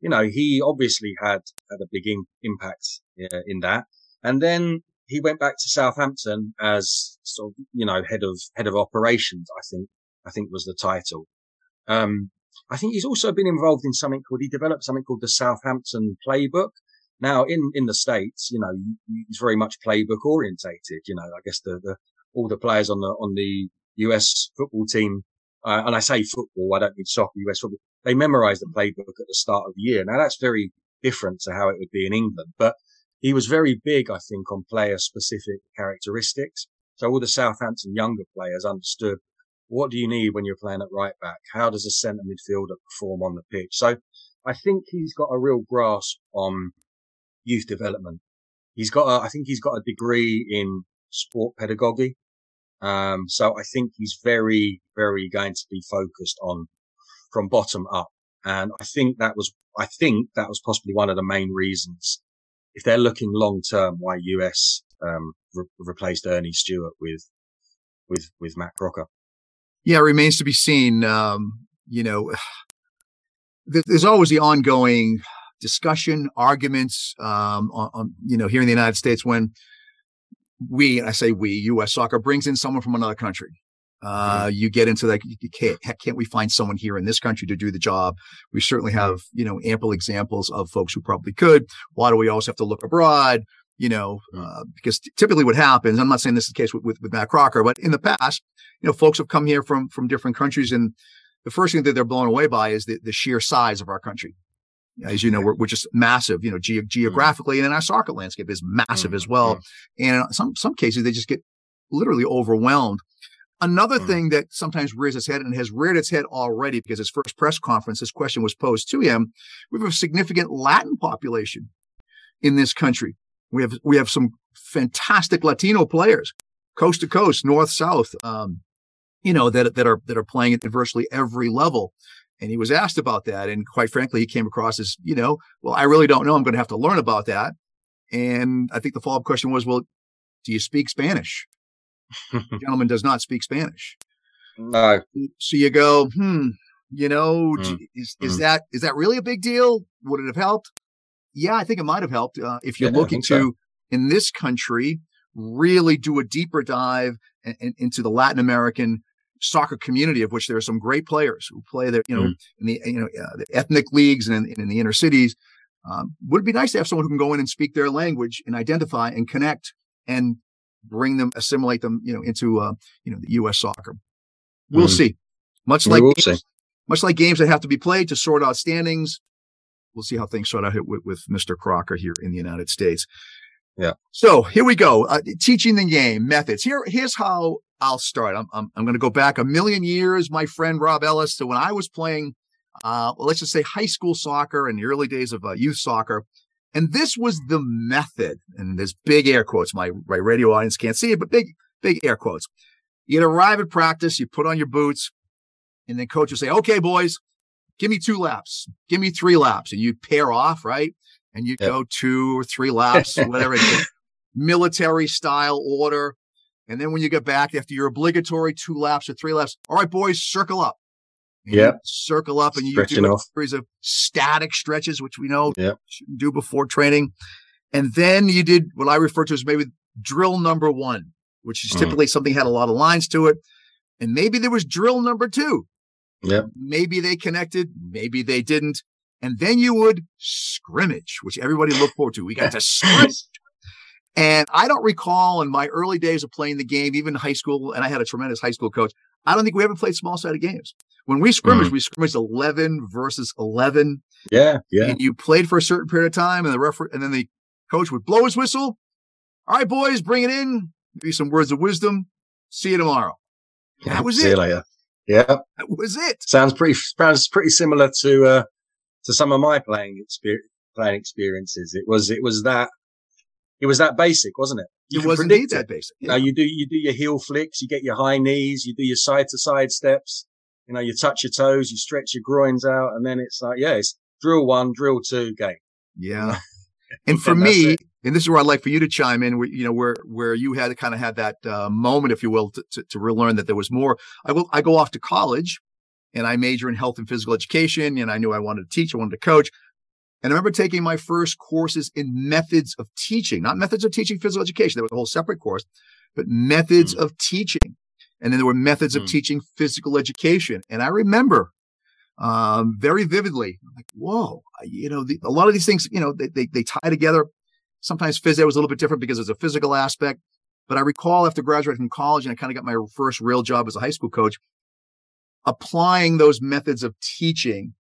you know, he obviously had, had a big in, impact uh, in that. And then he went back to Southampton as sort of, you know, head of, head of operations, I think, I think was the title. Um, I think he's also been involved in something called, he developed something called the Southampton playbook. Now in, in the States, you know, he's very much playbook orientated. You know, I guess the, the, all the players on the, on the US football team, uh, and I say football, I don't mean soccer, US football, they memorize the playbook at the start of the year. Now that's very different to how it would be in England, but he was very big, I think, on player specific characteristics. So all the Southampton younger players understood what do you need when you're playing at right back? How does a centre midfielder perform on the pitch? So I think he's got a real grasp on youth development. He's got, a, I think he's got a degree in sport pedagogy. Um, so I think he's very, very going to be focused on from bottom up. And I think that was, I think that was possibly one of the main reasons if they're looking long term why US, um, re- replaced Earnie Stewart with, with, with Matt Crocker yeah, it remains to be seen. Um, you know, (sighs) there's always the ongoing discussion, arguments, um, on, on, you know, here in the United States when we, I say we, U.S. soccer brings in someone from another country. Uh, mm-hmm. you get into that. Can't, can't we find someone here in this country to do the job? We certainly have, you know, ample examples of folks who probably could. Why do we always have to look abroad? You know, mm. uh, because typically what happens, I'm not saying this is the case with, with, with Matt Crocker, but in the past, you know, folks have come here from from different countries, and the first thing that they're blown away by is the, the sheer size of our country. As you know, we're, we're just massive, you know, ge- geographically, and then our soccer landscape is massive mm-hmm. as well. And in some some cases, they just get literally overwhelmed. Another mm-hmm. thing that sometimes rears its head and has reared its head already because his first press conference, this question was posed to him. We have a significant Latin population in this country. We have we have some fantastic Latino players, coast to coast, north south. Um, you know, that, that are, that are playing at virtually every level. And he was asked about that. And quite frankly, he came across as, you know, well, I really don't know. I'm going to have to learn about that. And I think the follow up question was, well, do you speak Spanish? the gentleman does not speak Spanish. No. So you go, hmm, you know, mm. is, is mm. that, is that really a big deal? Would it have helped? Yeah, I think it might have helped. Uh, if you're yeah, looking to, so. in this country, really do a deeper dive in, in, into the Latin American soccer community of which there are some great players who play there, you know, mm. in the, you know, uh, the ethnic leagues and in, in the inner cities. Um, would it be nice to have someone who can go in and speak their language and identify and connect and bring them, assimilate them, you know, into, uh, you know, the U.S. soccer. We'll mm. see. Much like, games, see. much like games that have to be played to sort out standings. We'll see how things sort out with, with Mr. Crocker here in the United States. Yeah. So here we go. Uh, teaching the game methods. Here, here's how I'll start. I'm, I'm, I'm going to go back a million years, my friend Rob Ellis, to when I was playing, uh, well, let's just say high school soccer in the early days of uh, youth soccer. And this was the method. And there's big air quotes. My, my radio audience can't see it, but big, big air quotes. You'd arrive at practice, you put on your boots, and then coach would say, okay, boys, give me two laps, give me three laps. And you'd pair off, right? And you'd yep. go two or three (laughs) laps, whatever it is, military style order. And then when you get back after your obligatory two laps or three laps, all right, boys, circle up. Yeah. Circle up and you do a off. series of static stretches, which we know yep. shouldn't do before training. And then you did what I refer to as maybe drill number one, which is mm. typically something had a lot of lines to it. And maybe there was drill number two. Yeah. Maybe they connected, maybe they didn't. And then you would scrimmage, which everybody looked forward to. We got to (laughs) scrimmage. And I don't recall in my early days of playing the game, even high school, and I had a tremendous high school coach. I don't think we ever played small sided games. When we scrimmaged, mm. we scrimmaged 11 versus 11. Yeah. Yeah. And you played for a certain period of time and the referee, and then the coach would blow his whistle. All right, boys, bring it in. Maybe some words of wisdom. See you tomorrow. That was See it. you later. Yeah. That was it. Sounds pretty, sounds pretty similar to, uh, to some of my playing experience, playing experiences. It was, it was that it was that basic, wasn't it? You it was indeed that basic. Yeah. Now you do you do your heel flicks, you get your high knees, you do your side to side steps. You know, you touch your toes, you stretch your groins out, and then it's like, yeah, it's drill one, drill two, game. Yeah. (laughs) and for and me, and this is where I'd like for you to chime in, where, you know, where, where you had kind of had that uh, moment, if you will, to, to, to relearn that there was more. I will, I go off to college and I major in health and physical education. And I knew I wanted to teach. I wanted to coach. And I remember taking my first courses in methods of teaching, not methods of teaching physical education. That was a whole separate course, but methods mm. of teaching. And then there were methods mm. of teaching physical education. And I remember um, very vividly, like, whoa, you know, the, a lot of these things, you know, they, they, they tie together. Sometimes phys ed was a little bit different because there's a physical aspect. But I recall after graduating from college and I kind of got my first real job as a high school coach, applying those methods of teaching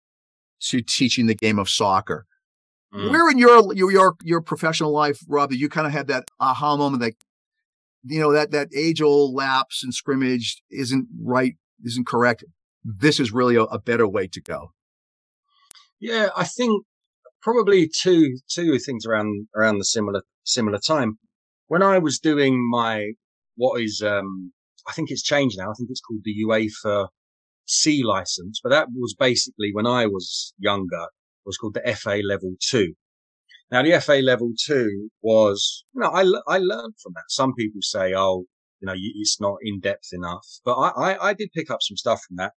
to teaching the game of soccer. Mm. Where in your, your, your, your professional life, Rob, that you kind of had that aha moment that, you know, that, that age old lapse and scrimmage isn't right, isn't correct. This is really a, a better way to go. Yeah, I think probably two, two things around, around the similar, similar time. When I was doing my, what is, um, I think it's changed now. I think it's called the UEFA C license, but that was basically when I was younger, It was called the FA level two. Now the FA level two was, you know, I, I learned from that. Some people say, oh, you know, it's not in depth enough, but I, I, I did pick up some stuff from that.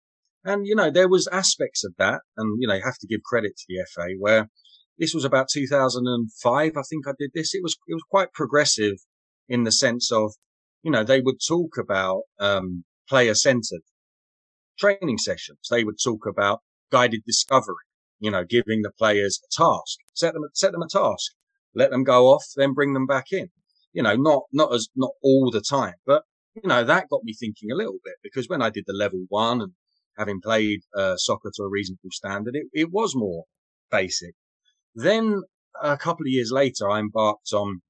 And, you know, there was aspects of that. And, you know, you have to give credit to the FA where this was about 2005. I think I did this. It was, it was quite progressive in the sense of, you know, they would talk about, um, player centered training sessions. They would talk about guided discovery, you know, giving the players a task, set them, set them a task, let them go off, then bring them back in. You know, not, not as, not all the time, but, you know, that got me thinking a little bit because when I did the level one and having played uh, soccer to a reasonable standard, it, it was more basic. Then a couple of years later, I embarked on,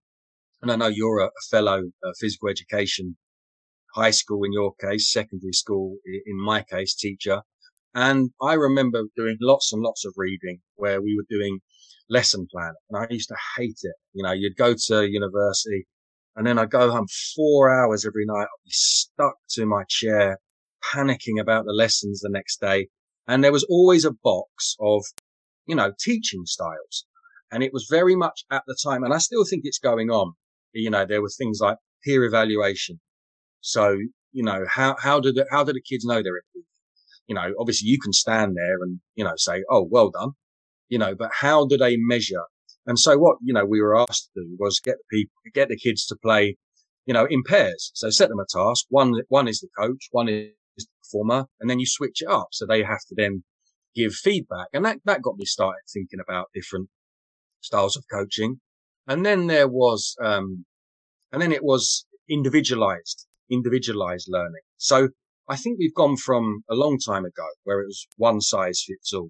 and I know you're a, fellow uh, physical education high school in your case, secondary school in my case, teacher. And I remember doing lots and lots of reading where we were doing lesson plan and I used to hate it. You know, you'd go to university and then I'd go home four hours every night. I'd be stuck to my chair, panicking about the lessons the next day. And there was always a box of, you know, teaching styles. And it was very much at the time, and I still think it's going on. You know, there were things like peer evaluation. So, you know, how, how do the, how do the kids know they're? You know, obviously you can stand there and, you know, say, Oh, well done, you know, but how do they measure? And so what, you know, we were asked to do was get the people, get the kids to play, you know, in pairs. So set them a task. One, one is the coach, one is the performer, and then you switch it up. So they have to then give feedback. And that, that got me started thinking about different styles of coaching. And then there was, um, and then it was individualized individualized learning. So I think we've gone from a long time ago where it was one size fits all.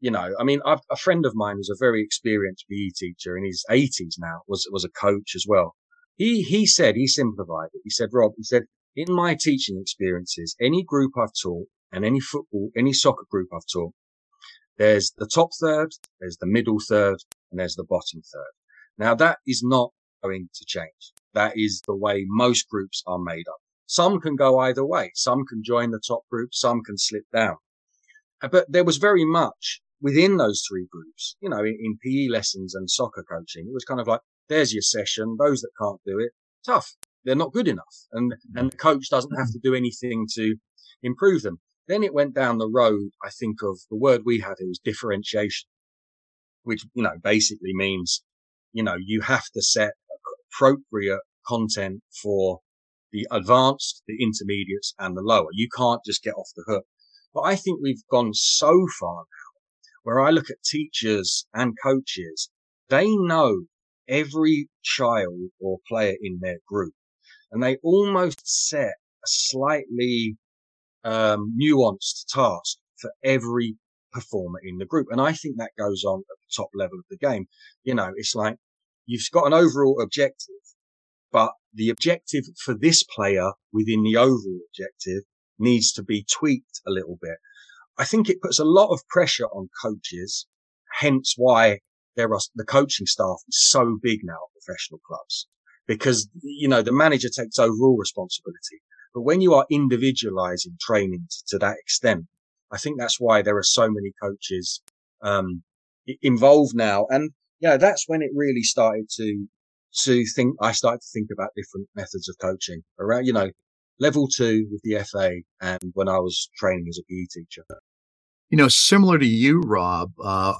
You know, I mean, I've, a friend of mine who's a very experienced PE teacher in his 80s now was, was a coach as well. He, he said, he simplified it. He said, Rob, he said, in my teaching experiences, any group I've taught and any football, any soccer group I've taught, there's the top third, there's the middle third, and there's the bottom third. Now that is not going to change. That is the way most groups are made up. Some can go either way. Some can join the top group. Some can slip down. Uh, but there was very much within those three groups, you know, in, in PE lessons and soccer coaching, it was kind of like, there's your session. Those that can't do it, tough. They're not good enough. And, and the coach doesn't have to do anything to improve them. Then it went down the road, I think of the word we had, it was differentiation, which, you know, basically means, you know, you have to set appropriate content for the advanced, the intermediates and the lower. You can't just get off the hook. But I think we've gone so far now where I look at teachers and coaches, they know every child or player in their group and they almost set a slightly um, nuanced task for every performer in the group. And I think that goes on at the top level of the game. You know, it's like you've got an overall objective, but the objective for this player within the overall objective needs to be tweaked a little bit. I think it puts a lot of pressure on coaches, hence why there are the coaching staff is so big now at professional clubs because, you know, the manager takes overall responsibility. But when you are individualizing training to, that extent, I think that's why there are so many coaches, um, involved now. And, you know, that's when it really started to, to think, I started to think about different methods of coaching around, you know, level two with the FA and when I was training as a PE teacher. You know, similar to you, Rob, uh,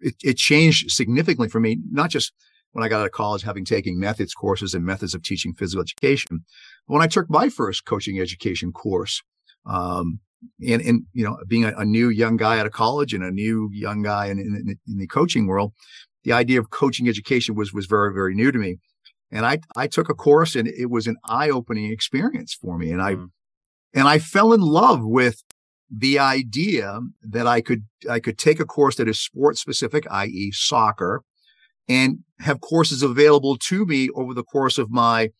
it, it changed significantly for me, not just when I got out of college, having taken methods courses and methods of teaching physical education. When I took my first coaching education course, um, and, and, you know, being a, a, new young guy out of college and a new young guy in, in, in, the coaching world, the idea of coaching education was, was very, very new to me. And I, I took a course and it was an eye opening experience for me. And I, mm. and I fell in love with the idea that I could, I could take a course that is sports specific, i.e. soccer and have courses available to me over the course of my,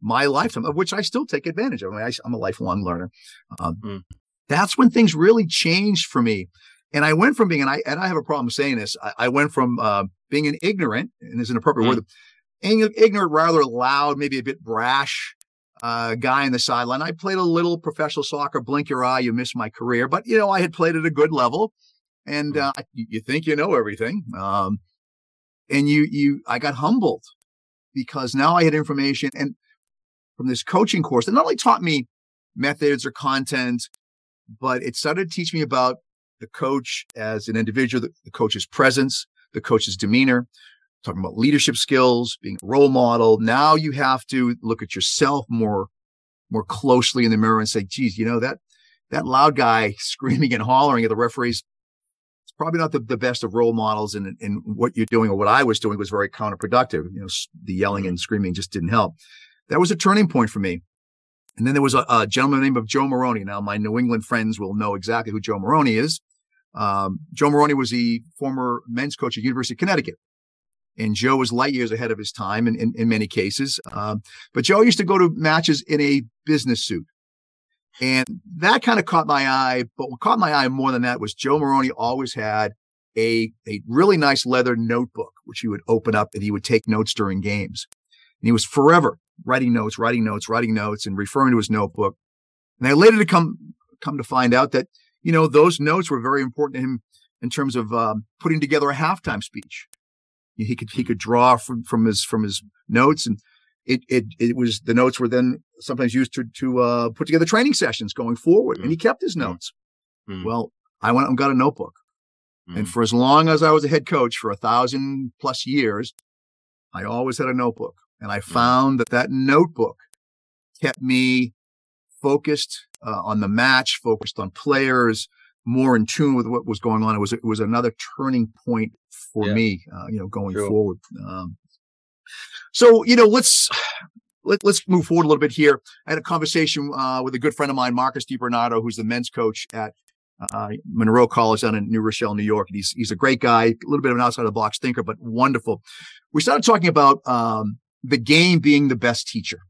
my lifetime, of which I still take advantage of. I mean, I, am a lifelong learner. Um, mm. That's when things really changed for me. And I went from being, and I, and I have a problem saying this. I, I went from, uh, being an ignorant, and is an appropriate mm. word, ignorant, rather loud, maybe a bit brash, uh, guy in the sideline. I played a little professional soccer. Blink your eye, you miss my career. But you know, I had played at a good level, and mm. uh, you think you know everything. Um, and you you I got humbled because now I had information and from this coaching course that not only taught me methods or content, but it started to teach me about the coach as an individual, the, the coach's presence, the coach's demeanor, talking about leadership skills, being a role model. Now you have to look at yourself more, more closely in the mirror and say, geez, you know, that, that loud guy (laughs) screaming and hollering at the referees, probably not the, the best of role models. And, and what you're doing or what I was doing was very counterproductive. You know, the yelling and screaming just didn't help. That was a turning point for me. And then there was a, a gentleman named of Joe Morrone. Now, my New England friends will know exactly who Joe Morrone is. Um, Joe Morrone was the former men's coach at University of Connecticut. And Joe was light years ahead of his time in, in, in many cases. Um, but Joe used to go to matches in a business suit. And that kind of caught my eye. But what caught my eye more than that was Joe Morrone always had a, a really nice leather notebook, which he would open up and he would take notes during games. And he was forever writing notes, writing notes, writing notes, and referring to his notebook. And I later to come come to find out that you know those notes were very important to him in terms of um, putting together a halftime speech. He could he could draw from from his from his notes, and it it it was the notes were then sometimes used to to uh, put together training sessions going forward, mm. and he kept his mm. notes. Mm. Well, I went and got a notebook, and mm. for as long as I was a head coach for a thousand plus years, I always had a notebook. And I found that that notebook kept me focused uh, on the match, focused on players, more in tune with what was going on. It was it was another turning point for yeah. me, uh, you know, going sure. forward. Um, so you know, let's let, us move forward a little bit here. I had a conversation uh, with a good friend of mine, Marcus DiBernardo, who's the men's coach at uh, Monroe College down in New Rochelle, New York. He's he's a great guy, a little bit of an outside of the box thinker, but wonderful. We started talking about um, the game being the best teacher.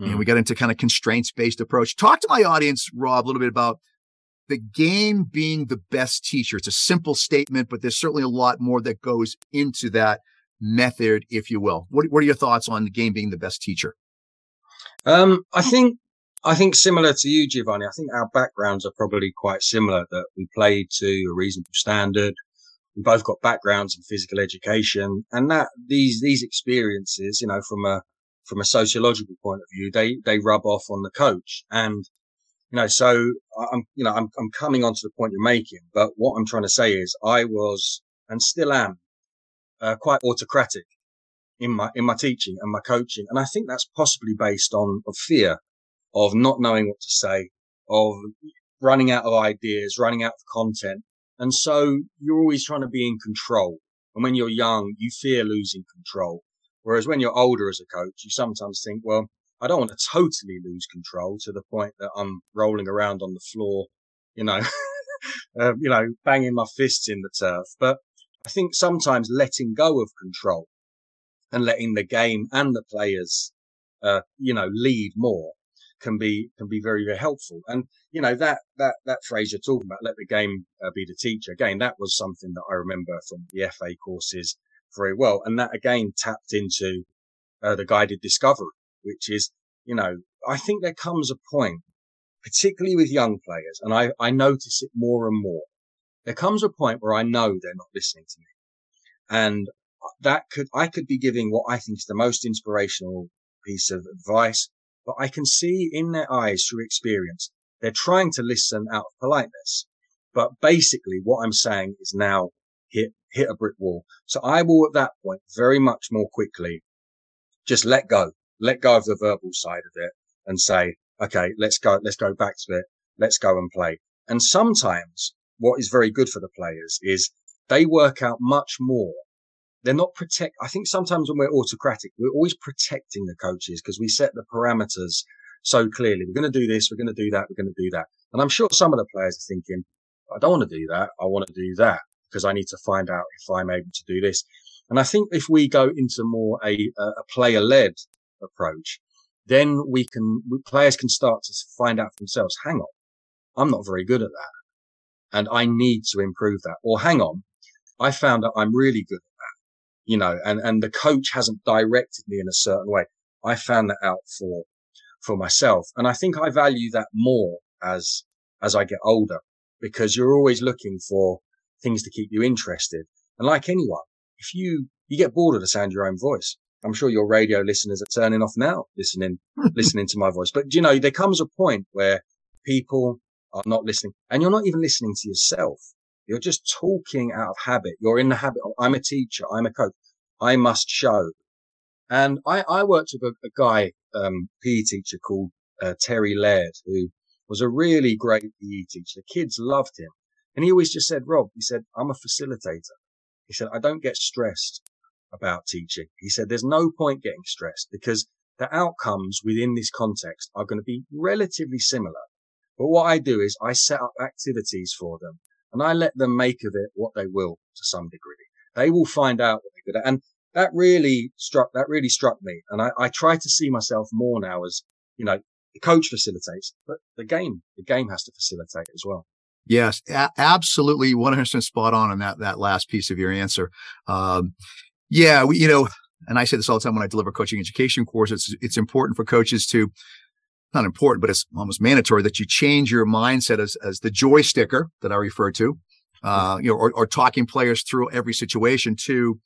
Mm. And we got into kind of constraints based approach. Talk to my audience, Rob, a little bit about the game being the best teacher. It's a simple statement, but there's certainly a lot more that goes into that method, if you will. What, what are your thoughts on the game being the best teacher? Um, I think I think similar to you, Giovanni. I think our backgrounds are probably quite similar. That we played to a reasonable standard we both got backgrounds in physical education and that these, these experiences, you know, from a, from a sociological point of view, they, they rub off on the coach. And, you know, so I'm, you know, I'm, I'm coming on to the point you're making, but what I'm trying to say is I was and still am uh, quite autocratic in my, in my teaching and my coaching. And I think that's possibly based on of fear of not knowing what to say, of running out of ideas, running out of content. And so you're always trying to be in control. And when you're young, you fear losing control. Whereas when you're older as a coach, you sometimes think, well, I don't want to totally lose control to the point that I'm rolling around on the floor, you know, (laughs) uh, you know, banging my fists in the turf. But I think sometimes letting go of control and letting the game and the players, uh, you know, lead more. can be can be very very helpful. And you know that that that phrase you're talking about, let the game uh, be the teacher. Again, that was something that I remember from the FA courses very well, and that again tapped into uh, the guided discovery, which is you know I think there comes a point, particularly with young players, and I I notice it more and more. There comes a point where I know they're not listening to me, and that could I could be giving what I think is the most inspirational piece of advice but I can see in their eyes through experience, they're trying to listen out of politeness. But basically what I'm saying is now hit, hit a brick wall. So I will at that point very much more quickly just let go, let go of the verbal side of it and say, okay, let's go, let's go back to it. Let's go and play. And sometimes what is very good for the players is they work out much more they're not protect. I think sometimes when we're autocratic, we're always protecting the coaches because we set the parameters so clearly. We're going to do this. We're going to do that. We're going to do that. And I'm sure some of the players are thinking, I don't want to do that. I want to do that because I need to find out if I'm able to do this. And I think if we go into more a, a player led approach, then we can, players can start to find out for themselves, hang on, I'm not very good at that. And I need to improve that. Or hang on, I found that I'm really good at that, you know, and, and the coach hasn't directed me in a certain way. I found that out for, for myself. And I think I value that more as, as I get older because you're always looking for things to keep you interested. And like anyone, if you, you get bored of the sound of your own voice, I'm sure your radio listeners are turning off now, listening, (laughs) listening to my voice. But you know, there comes a point where people are not listening and you're not even listening to yourself. You're just talking out of habit. You're in the habit of, I'm a teacher. I'm a coach. I must show. And I, I worked with a, a guy, um, PE teacher called uh, Terry Laird, who was a really great PE teacher. The kids loved him. And he always just said, Rob, he said, I'm a facilitator. He said, I don't get stressed about teaching. He said, there's no point getting stressed because the outcomes within this context are going to be relatively similar. But what I do is I set up activities for them and I let them make of it what they will to some degree. They will find out what they're good at. And that really struck, that really struck me. And I, I try to see myself more now as, you know, the coach facilitates, but the game, the game has to facilitate as well. Yes, a- absolutely. 100% spot on on that, that last piece of your answer. Um, yeah, we, you know, and I say this all the time when I deliver coaching education courses. It's, it's important for coaches to not important, but it's almost mandatory that you change your mindset as, as the joy sticker that I refer to, uh, you know, or, or talking players through every situation to,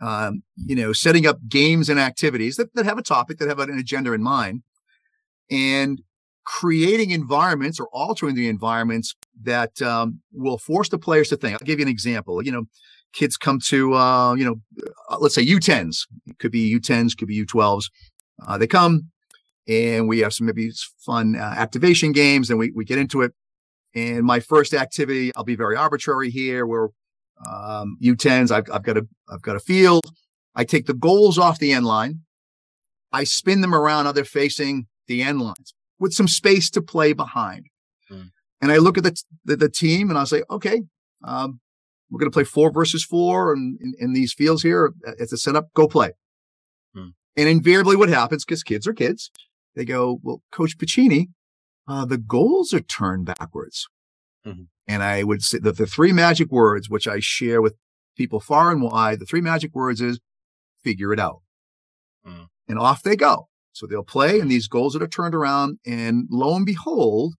um, you know, setting up games and activities that, that have a topic, that have an agenda in mind and creating environments or altering the environments that, um, will force the players to think. I'll give you an example. You know, kids come to, uh, you know, uh, let's say U10s, it could be U10s, could be U12s. Uh, they come, and we have some maybe fun uh, activation games and we, we get into it. And my first activity, I'll be very arbitrary here. Where um, U10s, I've, I've got a I've got a field. I take the goals off the end line. I spin them around how they're facing the end lines with some space to play behind. Mm. And I look at the, the, the team and I say, okay, um, we're going to play four versus four and in, in, these fields here. It's a setup. Go play. Mm. And invariably, what happens because kids are kids, they go, well, Coach Pacini, uh, the goals are turned backwards. Mm-hmm. And I would say that the three magic words, which I share with people far and wide, the three magic words is figure it out. Mm. And off they go. So they'll play and these goals that are turned around and lo and behold,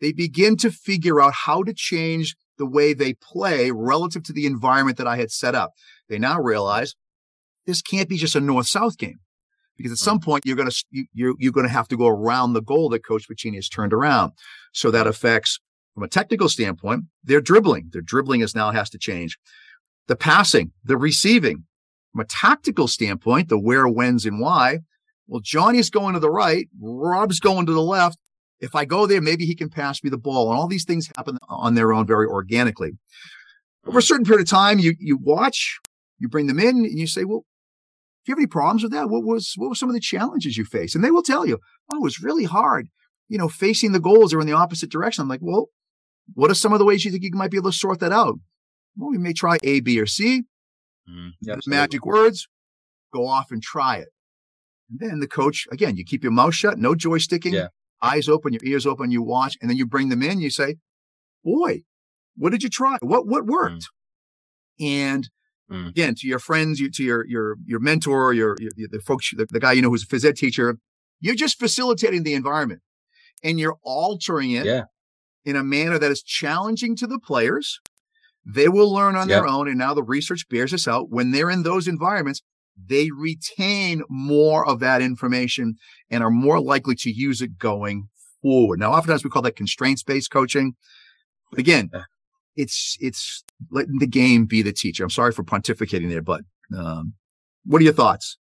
they begin to figure out how to change the way they play relative to the environment that I had set up. They now realize this can't be just a north south game because at mm. some point you're going to you, you're, you're going to have to go around the goal that Coach Pacini has turned around. So that affects, from a technical standpoint, their dribbling. Their dribbling is now has to change. The passing, the receiving. From a tactical standpoint, the where, whens, and why. Well, Johnny's going to the right, Rob's going to the left. If I go there, maybe he can pass me the ball. And all these things happen on their own very organically. Over a certain period of time, you you watch, you bring them in, and you say, well, you have any problems with that? What was what were some of the challenges you faced? And they will tell you, oh, it was really hard. You know, facing the goals are in the opposite direction. I'm like, well, what are some of the ways you think you might be able to sort that out? Well, we may try A, B, or C. Mm, magic words. Go off and try it. And then the coach, again, you keep your mouth shut, no joysticking. Yeah. eyes open, your ears open, you watch, and then you bring them in. You say, "Boy, what did you try? What what worked?" Mm. And mm. again, to your friends, you to your your your mentor, your, your the folks, the, the guy you know who's a phys ed teacher, you're just facilitating the environment, and you're altering it yeah. in a manner that is challenging to the players. They will learn on their own, and now the research bears this out. When they're in those environments, they retain more of that information and are more likely to use it going forward. Now, oftentimes we call that constraints based coaching. But again, it's, it's letting the game be the teacher. I'm sorry for pontificating there, but, um, what are your thoughts?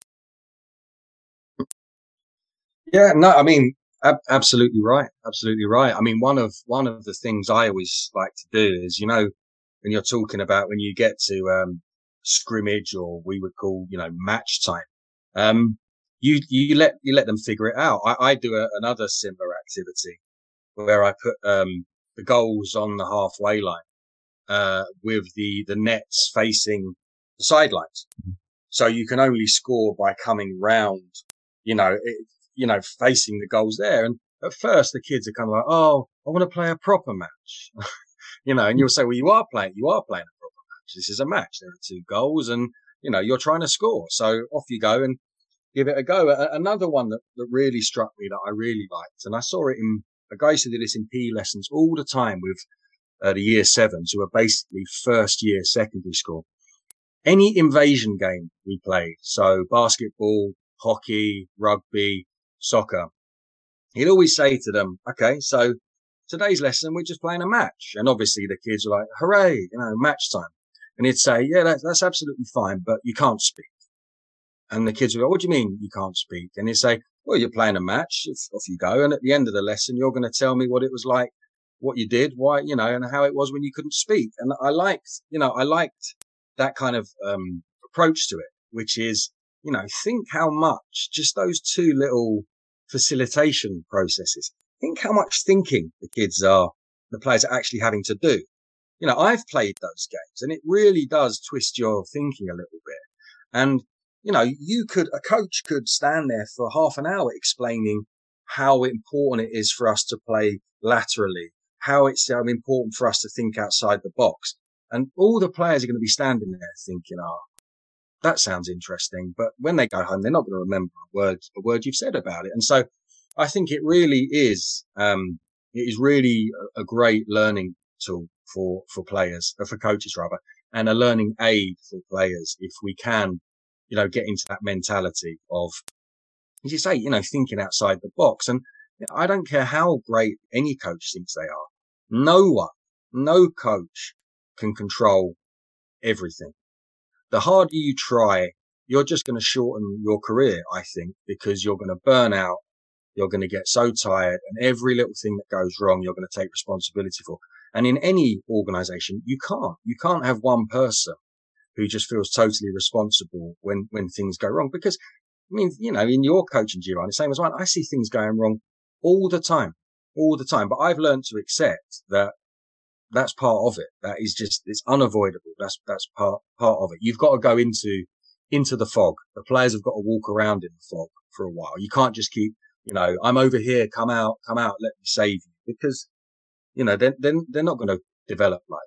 Yeah, no, I mean, ab- absolutely right. Absolutely right. I mean, one of, one of the things I always like to do is, you know, when you're talking about when you get to, um, scrimmage or we would call, you know, match time. Um, you, you let, you let them figure it out. I, I do a, another similar activity where I put, um, the goals on the halfway line, uh, with the, the nets facing the sidelines. So you can only score by coming round, you know, it, you know, facing the goals there. And at first the kids are kind of like, Oh, I want to play a proper match, (laughs) you know, and you'll say, well, you are playing, you are playing a proper match. this is a match. There are two goals and, you know, you're trying to score. So off you go and give it a go. another one that, that really struck me that I really liked, and I saw it in a guy used to do this in PE lessons all the time with uh, the year sevens who are basically first year secondary school. Any invasion game we played, so basketball, hockey, rugby, soccer, he'd always say to them, okay, so today's lesson, we're just playing a match. And obviously the kids are like, hooray, you know, match time. And he'd say, yeah, that's, that's absolutely fine, but you can't speak. And the kids would go, what do you mean you can't speak? And he'd say, well, you're playing a match. Off you go. And at the end of the lesson, you're going to tell me what it was like, what you did, why, you know, and how it was when you couldn't speak. And I liked, you know, I liked that kind of, um, approach to it, which is, you know, think how much just those two little facilitation processes, think how much thinking the kids are, the players are actually having to do you know, I've played those games and it really does twist your thinking a little bit. And, you know, you could, a coach could stand there for half an hour explaining how important it is for us to play laterally, how it's um, important for us to think outside the box. And all the players are going to be standing there thinking, oh, that sounds interesting. But when they go home, they're not going to remember a word, a word you've said about it. And so I think it really is, um, it is really a great learning tool for, for players, uh, for coaches rather, and a learning aid for players if we can, you know, get into that mentality of, as you say, you know, thinking outside the box. And I don't care how great any coach thinks they are. No one, no coach can control everything. The harder you try, you're just going to shorten your career, I think, because you're going to burn out. You're going to get so tired and every little thing that goes wrong, you're going to take responsibility for. And in any organization, you can't, you can't have one person who just feels totally responsible when, when things go wrong. Because I mean, you know, in your coaching, Giovanni, same as mine, I see things going wrong all the time, all the time. But I've learned to accept that that's part of it. That is just, it's unavoidable. That's, that's part, part of it. You've got to go into, into the fog. The players have got to walk around in the fog for a while. You can't just keep, you know, I'm over here, come out, come out, let me save you because you know, then then they're not going to develop like.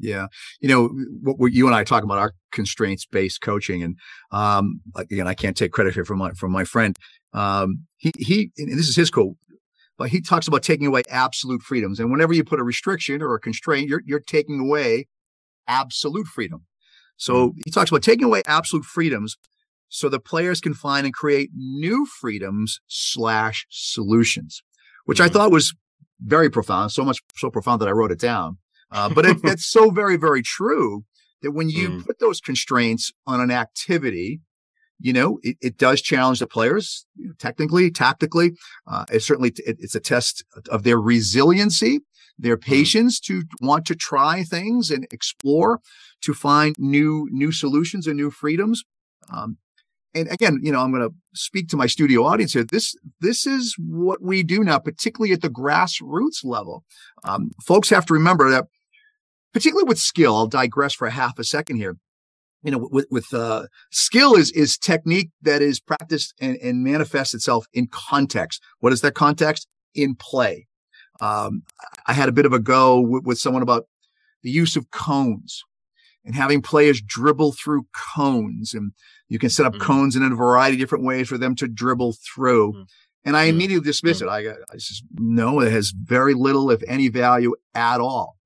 Yeah. You know, what you and I talk about our constraints based coaching. And, um, again, I can't take credit here from my, from my friend. Um, he, he, and this is his quote, but he talks about taking away absolute freedoms. And whenever you put a restriction or a constraint, you're, you're taking away absolute freedom. So mm-hmm. he talks about taking away absolute freedoms so the players can find and create new freedoms slash solutions, which. I thought was very profound, so much so profound that I wrote it down. Uh, but it, it's so very, very true that when you mm. put those constraints on an activity, you know, it, it does challenge the players you know, technically, tactically. Uh, it's certainly, it, it's a test of their resiliency, their mm. patience mm. to want to try things and explore to find new, new solutions and new freedoms. Um, and again, you know, I'm going to speak to my studio audience here. This this is what we do now, particularly at the grassroots level. Um, folks have to remember that, particularly with skill. I'll digress for a half a second here. You know, with with uh, skill is is technique that is practiced and, and manifests itself in context. What is that context? in play. Um, I had a bit of a go with, with someone about the use of cones and having players dribble through cones and you can set up mm-hmm. cones in a variety of different ways for them to dribble through. Mm-hmm. And I mm-hmm. immediately dismiss mm-hmm. it. I, I just, no, it has very little, if any value at all.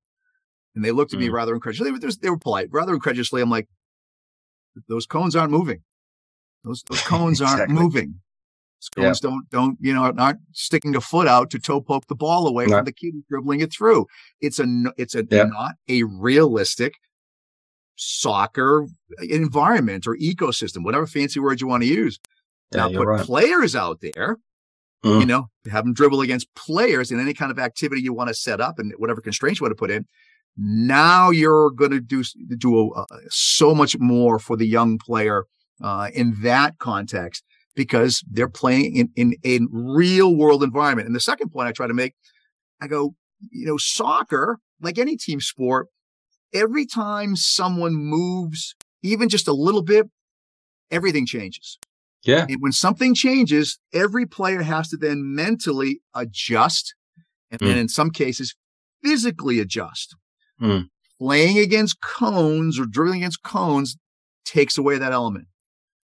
And they looked at me mm. rather incredulously. They were, they were polite, rather incredulously. I'm like, those cones aren't moving. Those, those (laughs) cones aren't exactly. moving. Those cones yep. don't, don't, you know, aren't sticking a foot out to toe poke the ball away no. from the kid dribbling it through. It's a, it's a, yep. not a realistic soccer environment or ecosystem, whatever fancy word you want to use. Yeah, now put right. players out there, mm. you know, have them dribble against players in any kind of activity you want to set up and whatever constraints you want to put in. Now you're going to do do a, so much more for the young player uh, in that context because they're playing in, in a real world environment. And the second point I try to make, I go, you know, soccer, like any team sport, every time someone moves even just a little bit, everything changes. Yeah. And when something changes, every player has to then mentally adjust and mm. then in some cases physically adjust. Mm. Playing against cones or dribbling against cones takes away that element.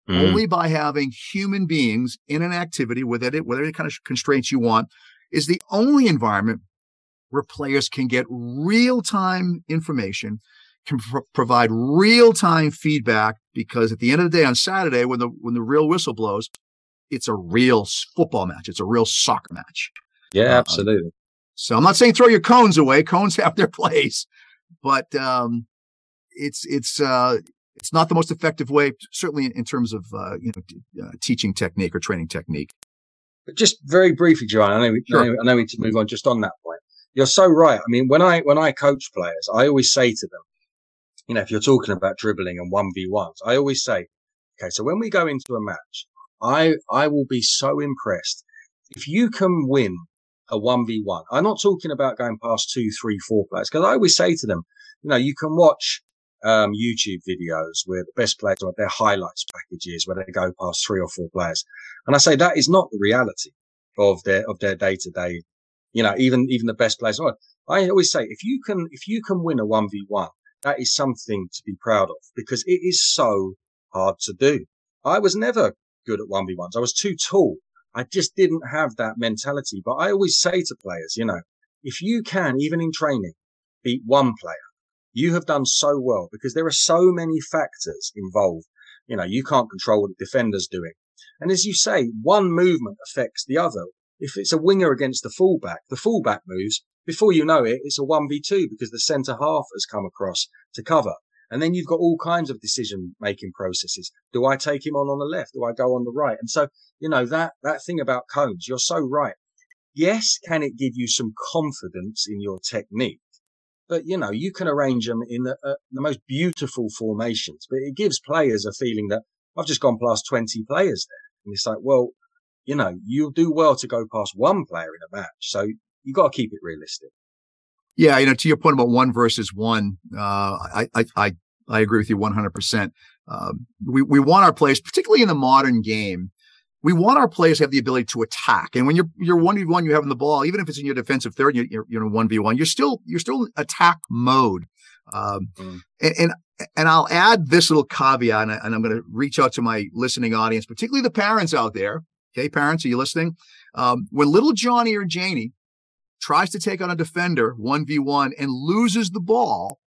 Mm. Only by having human beings in an activity with it, any kind of constraints you want, is the only environment where players can get real time information, can pr- provide real time feedback. Because at the end of the day, on Saturday, when the when the real whistle blows, it's a real football match. It's a real soccer match. Yeah, uh, absolutely. So I'm not saying throw your cones away. Cones have their place, but um, it's it's uh, it's not the most effective way, certainly in, in terms of uh, you know uh, teaching technique or training technique. But just very briefly, Giovanni, I know, we, sure. I know, I know we need to move on just on that point you're so right. I mean, when I when I coach players, I always say to them, you know, if you're talking about dribbling and one v ones, I always say, okay, so when we go into a match, I I will be so impressed if you can win a one v one. I'm not talking about going past two, three, four players because I always say to them, you know, you can watch um, YouTube videos where the best players have their highlights packages where they go past three or four players, and I say that is not the reality of their of their day to day you know, even even the best players. I always say if you can if you can win a one v one, that is something to be proud of because it is so hard to do. I was never good at one v ones. I was too tall. I just didn't have that mentality. But I always say to players, you know, if you can, even in training, beat one player, you have done so well because there are so many factors involved. You know, you can't control what the defender's doing. And as you say, one movement affects the other. If it's a winger against the fullback, the fullback moves. Before you know it, it's a 1v2 because the centre half has come across to cover. And then you've got all kinds of decision making processes. Do I take him on on the left? Do I go on the right? And so, you know, that, that thing about cones, you're so right. Yes, can it give you some confidence in your technique? But, you know, you can arrange them in the, uh, the most beautiful formations, but it gives players a feeling that I've just gone past 20 players there. And it's like, well, you know, you'll do well to go past one player in a match. So you've got to keep it realistic. Yeah, you know, to your point about one versus one, uh, I, I, I, I agree with you 100%. Um, we, we want our players, particularly in the modern game, we want our players to have the ability to attack. And when you're you're one v one, you have the ball, even if it's in your defensive third, you're you know one v one, you're still you're still attack mode. Um, mm. and, and, and I'll add this little caveat, and, I, and I'm going to reach out to my listening audience, particularly the parents out there. Okay, parents, are you listening? Um, when little Johnny or Janie tries to take on a defender 1v1 and loses the ball,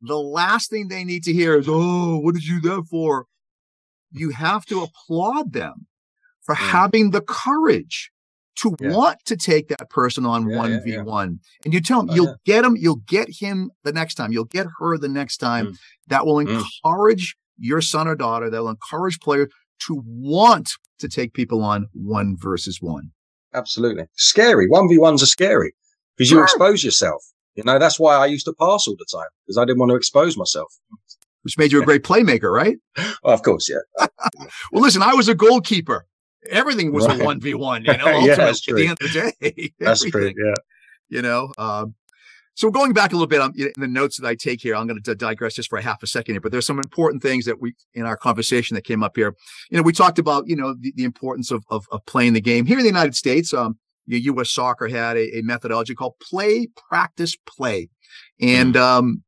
the last thing they need to hear is, Oh, what did you do that for? You have to applaud them for yeah. having the courage to yeah. want to take that person on yeah, 1v1. And you tell them, oh, you'll get him, you'll get him the next time, you'll get her the next time. Mm. That will mm. encourage mm. your son or daughter, that will encourage players to want to take people on one versus one. Absolutely. Scary. 1v1s are scary because you expose yourself. You know, that's why I used to pass all the time because I didn't want to expose myself. Which made you a great playmaker, right? (laughs) well, of course, yeah. (laughs) well, listen, I was a goalkeeper. Everything was right. a 1v1, you (laughs) know, yeah, that's true. at the end of the day. that's true, yeah. You know, um, so going back a little bit on in the notes that I take here, I'm going to digress just for a half a second here, but there's some important things that we, in our conversation that came up here, you know, we talked about, you know, the, the importance of, of, of, playing the game here in the United States. Um, U.S. Soccer had a, a methodology called play, practice, play, and um,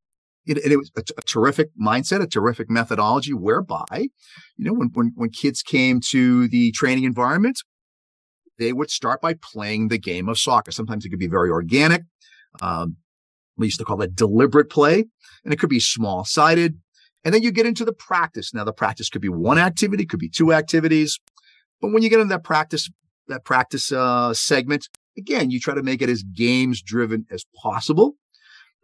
it, it, was a, a, terrific mindset, a terrific methodology whereby, you know, when, when, when kids came to the training environment, they would start by playing the game of soccer. Sometimes it could be very organic. Um, we used to call it deliberate play, and it could be small sided. And then you get into the practice. Now, the practice could be one activity, could be two activities. But when you get into that practice, that practice uh, segment, again, you try to make it as games driven as possible.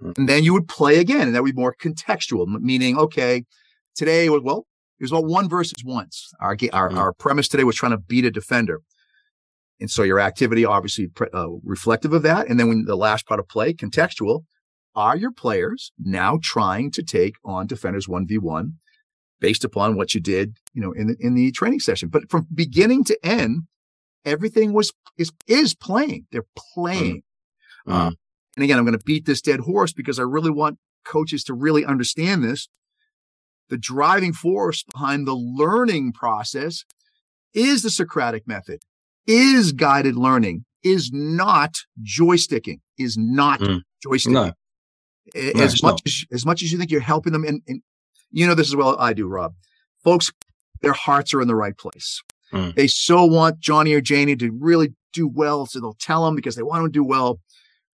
Mm. And then you would play again, and that would be more contextual, meaning, okay, today was, well, it was about one versus once. Our, our, mm. our premise today was trying to beat a defender. And so your activity obviously uh, reflective of that. And then when the last part of play, contextual, are your players now trying to take on defenders 1v1 based upon what you did, you know, in the, in the training session? But from beginning to end, everything was, is, is playing. They're playing. Mm. Uh, and again, I'm going to beat this dead horse because I really want coaches to really understand this. The driving force behind the learning process is the Socratic method, is guided learning, is not joysticking, is not mm. joysticking. No. As much as, as much as you think you're helping them, and, and you know this as well I do, Rob. Folks, their hearts are in the right place. Mm. They so want Johnny or Janie to really do well, so they'll tell them because they want them to do well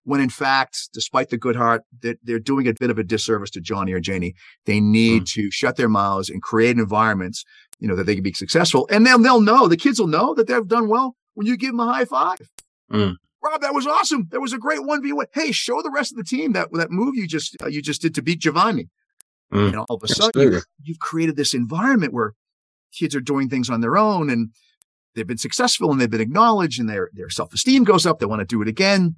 when in fact, despite the good heart, they're, they're doing a bit of a disservice to Johnny or Janie. They need mm. to shut their mouths and create environments, you know, that they can be successful. And then they'll know, the kids will know that they've done well when you give them a high five. Mm. Rob, that was awesome. That was a great one v one. Hey, show the rest of the team that that move you just uh, you just did to beat Giovanni. Mm. And all of a sudden, you've, you've created this environment where kids are doing things on their own and they've been successful and they've been acknowledged and their their self esteem goes up. They want to do it again.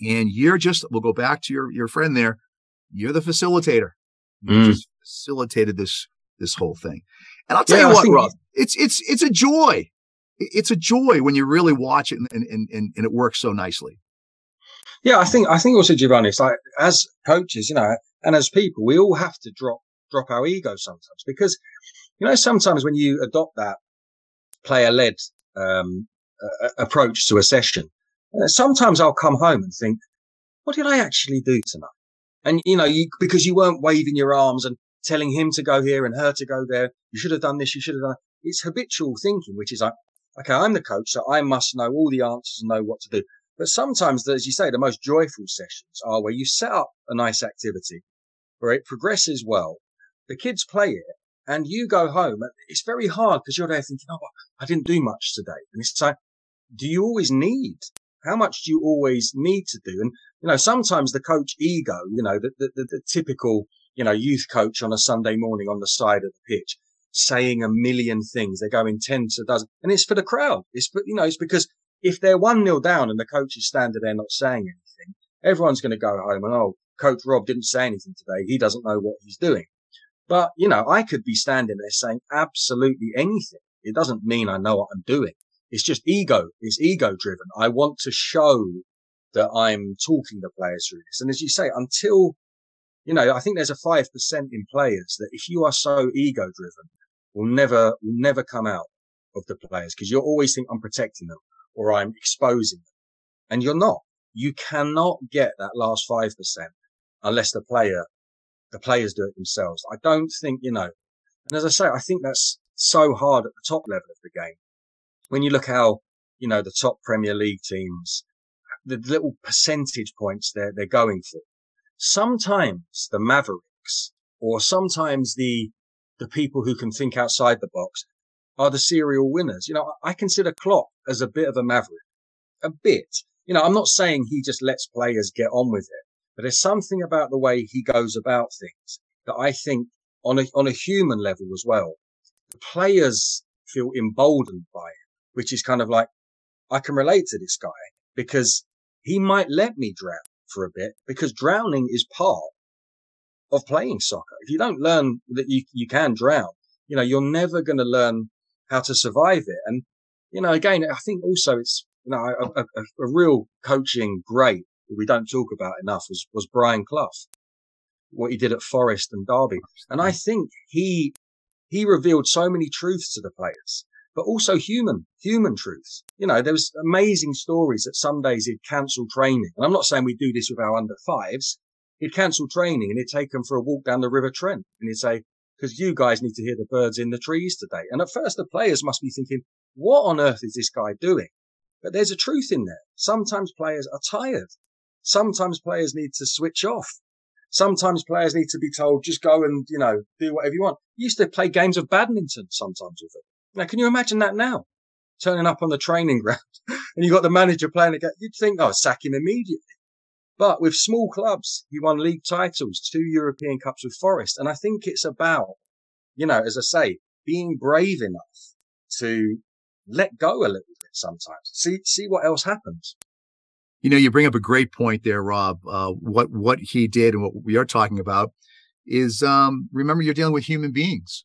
And you're just, we'll go back to your, your friend there. You're the facilitator. You mm. just facilitated this, this whole thing. And I'll tell yeah, you what, Rob, it's, it's, it's a joy. It's a joy when you really watch it and, and, and, and it works so nicely. Yeah, I think, I think also, Giovanni, it's like as coaches, you know, and as people, we all have to drop, drop our ego sometimes because, you know, sometimes when you adopt that player led, um, uh, approach to a session, uh, sometimes I'll come home and think, what did I actually do tonight? And, you know, you, because you weren't waving your arms and telling him to go here and her to go there. You should have done this. You should have done. It's habitual thinking, which is like, okay, I'm the coach, so I must know all the answers and know what to do. But sometimes, as you say, the most joyful sessions are where you set up a nice activity where it progresses well. The kids play it and you go home. And It's very hard because you're there thinking, oh, I didn't do much today. And it's like, do you always need how much do you always need to do? And, you know, sometimes the coach ego, you know, the, the, the, the typical, you know, youth coach on a Sunday morning on the side of the pitch saying a million things. They're going 10 to a dozen and it's for the crowd. It's, you know, it's because if they're one nil down and the coach is standing there not saying anything, everyone's going to go home and, oh, coach Rob didn't say anything today. He doesn't know what he's doing. But, you know, I could be standing there saying absolutely anything. It doesn't mean I know what I'm doing. It's just ego. It's ego driven. I want to show that I'm talking the players through this. And as you say, until, you know, I think there's a 5% in players that if you are so ego driven will never, will never come out of the players because you'll always think I'm protecting them or I'm exposing them. And you're not. You cannot get that last 5% unless the player, the players do it themselves. I don't think, you know, and as I say, I think that's so hard at the top level of the game when you look how, you know, the top Premier League teams, the little percentage points they're, they're going for. Sometimes the Mavericks or sometimes the, the people who can think outside the box are the serial winners. You know, I consider Klopp as a bit of a maverick, a bit. You know, I'm not saying he just lets players get on with it, but there's something about the way he goes about things that I think on a, on a human level as well, the players feel emboldened by it which is kind of like, I can relate to this guy because he might let me drown for a bit because drowning is part of playing soccer. If you don't learn that you, you can drown, you know, you're never going to learn how to survive it. And, you know, again, I think also it's, you know, a, a, a real coaching great that we don't talk about enough was, was Brian Clough, what he did at Forest and Derby. And I think he, he revealed so many truths to the players but also human, human truths. You know, there was amazing stories that some days he'd cancel training. And I'm not saying we do this with our under fives. He'd cancel training and he'd take them for a walk down the River Trent and he'd say, because you guys need to hear the birds in the trees today. And at first the players must be thinking, what on earth is this guy doing? But there's a truth in there. Sometimes players are tired. Sometimes players need to switch off. Sometimes players need to be told, just go and, you know, do whatever you want. You used to play games of badminton sometimes with them. Now, can you imagine that now? Turning up on the training (laughs) ground and you got the manager playing again. You'd think, oh, sack him immediately. But with small clubs, he won league titles, two European Cups with Forest. And I think it's about, you know, as I say, being brave enough to let go a little bit sometimes. See, see what else happens. You know, you bring up a great point there, Rob. Uh, what what he did and what we are talking about is um, remember you're dealing with human beings.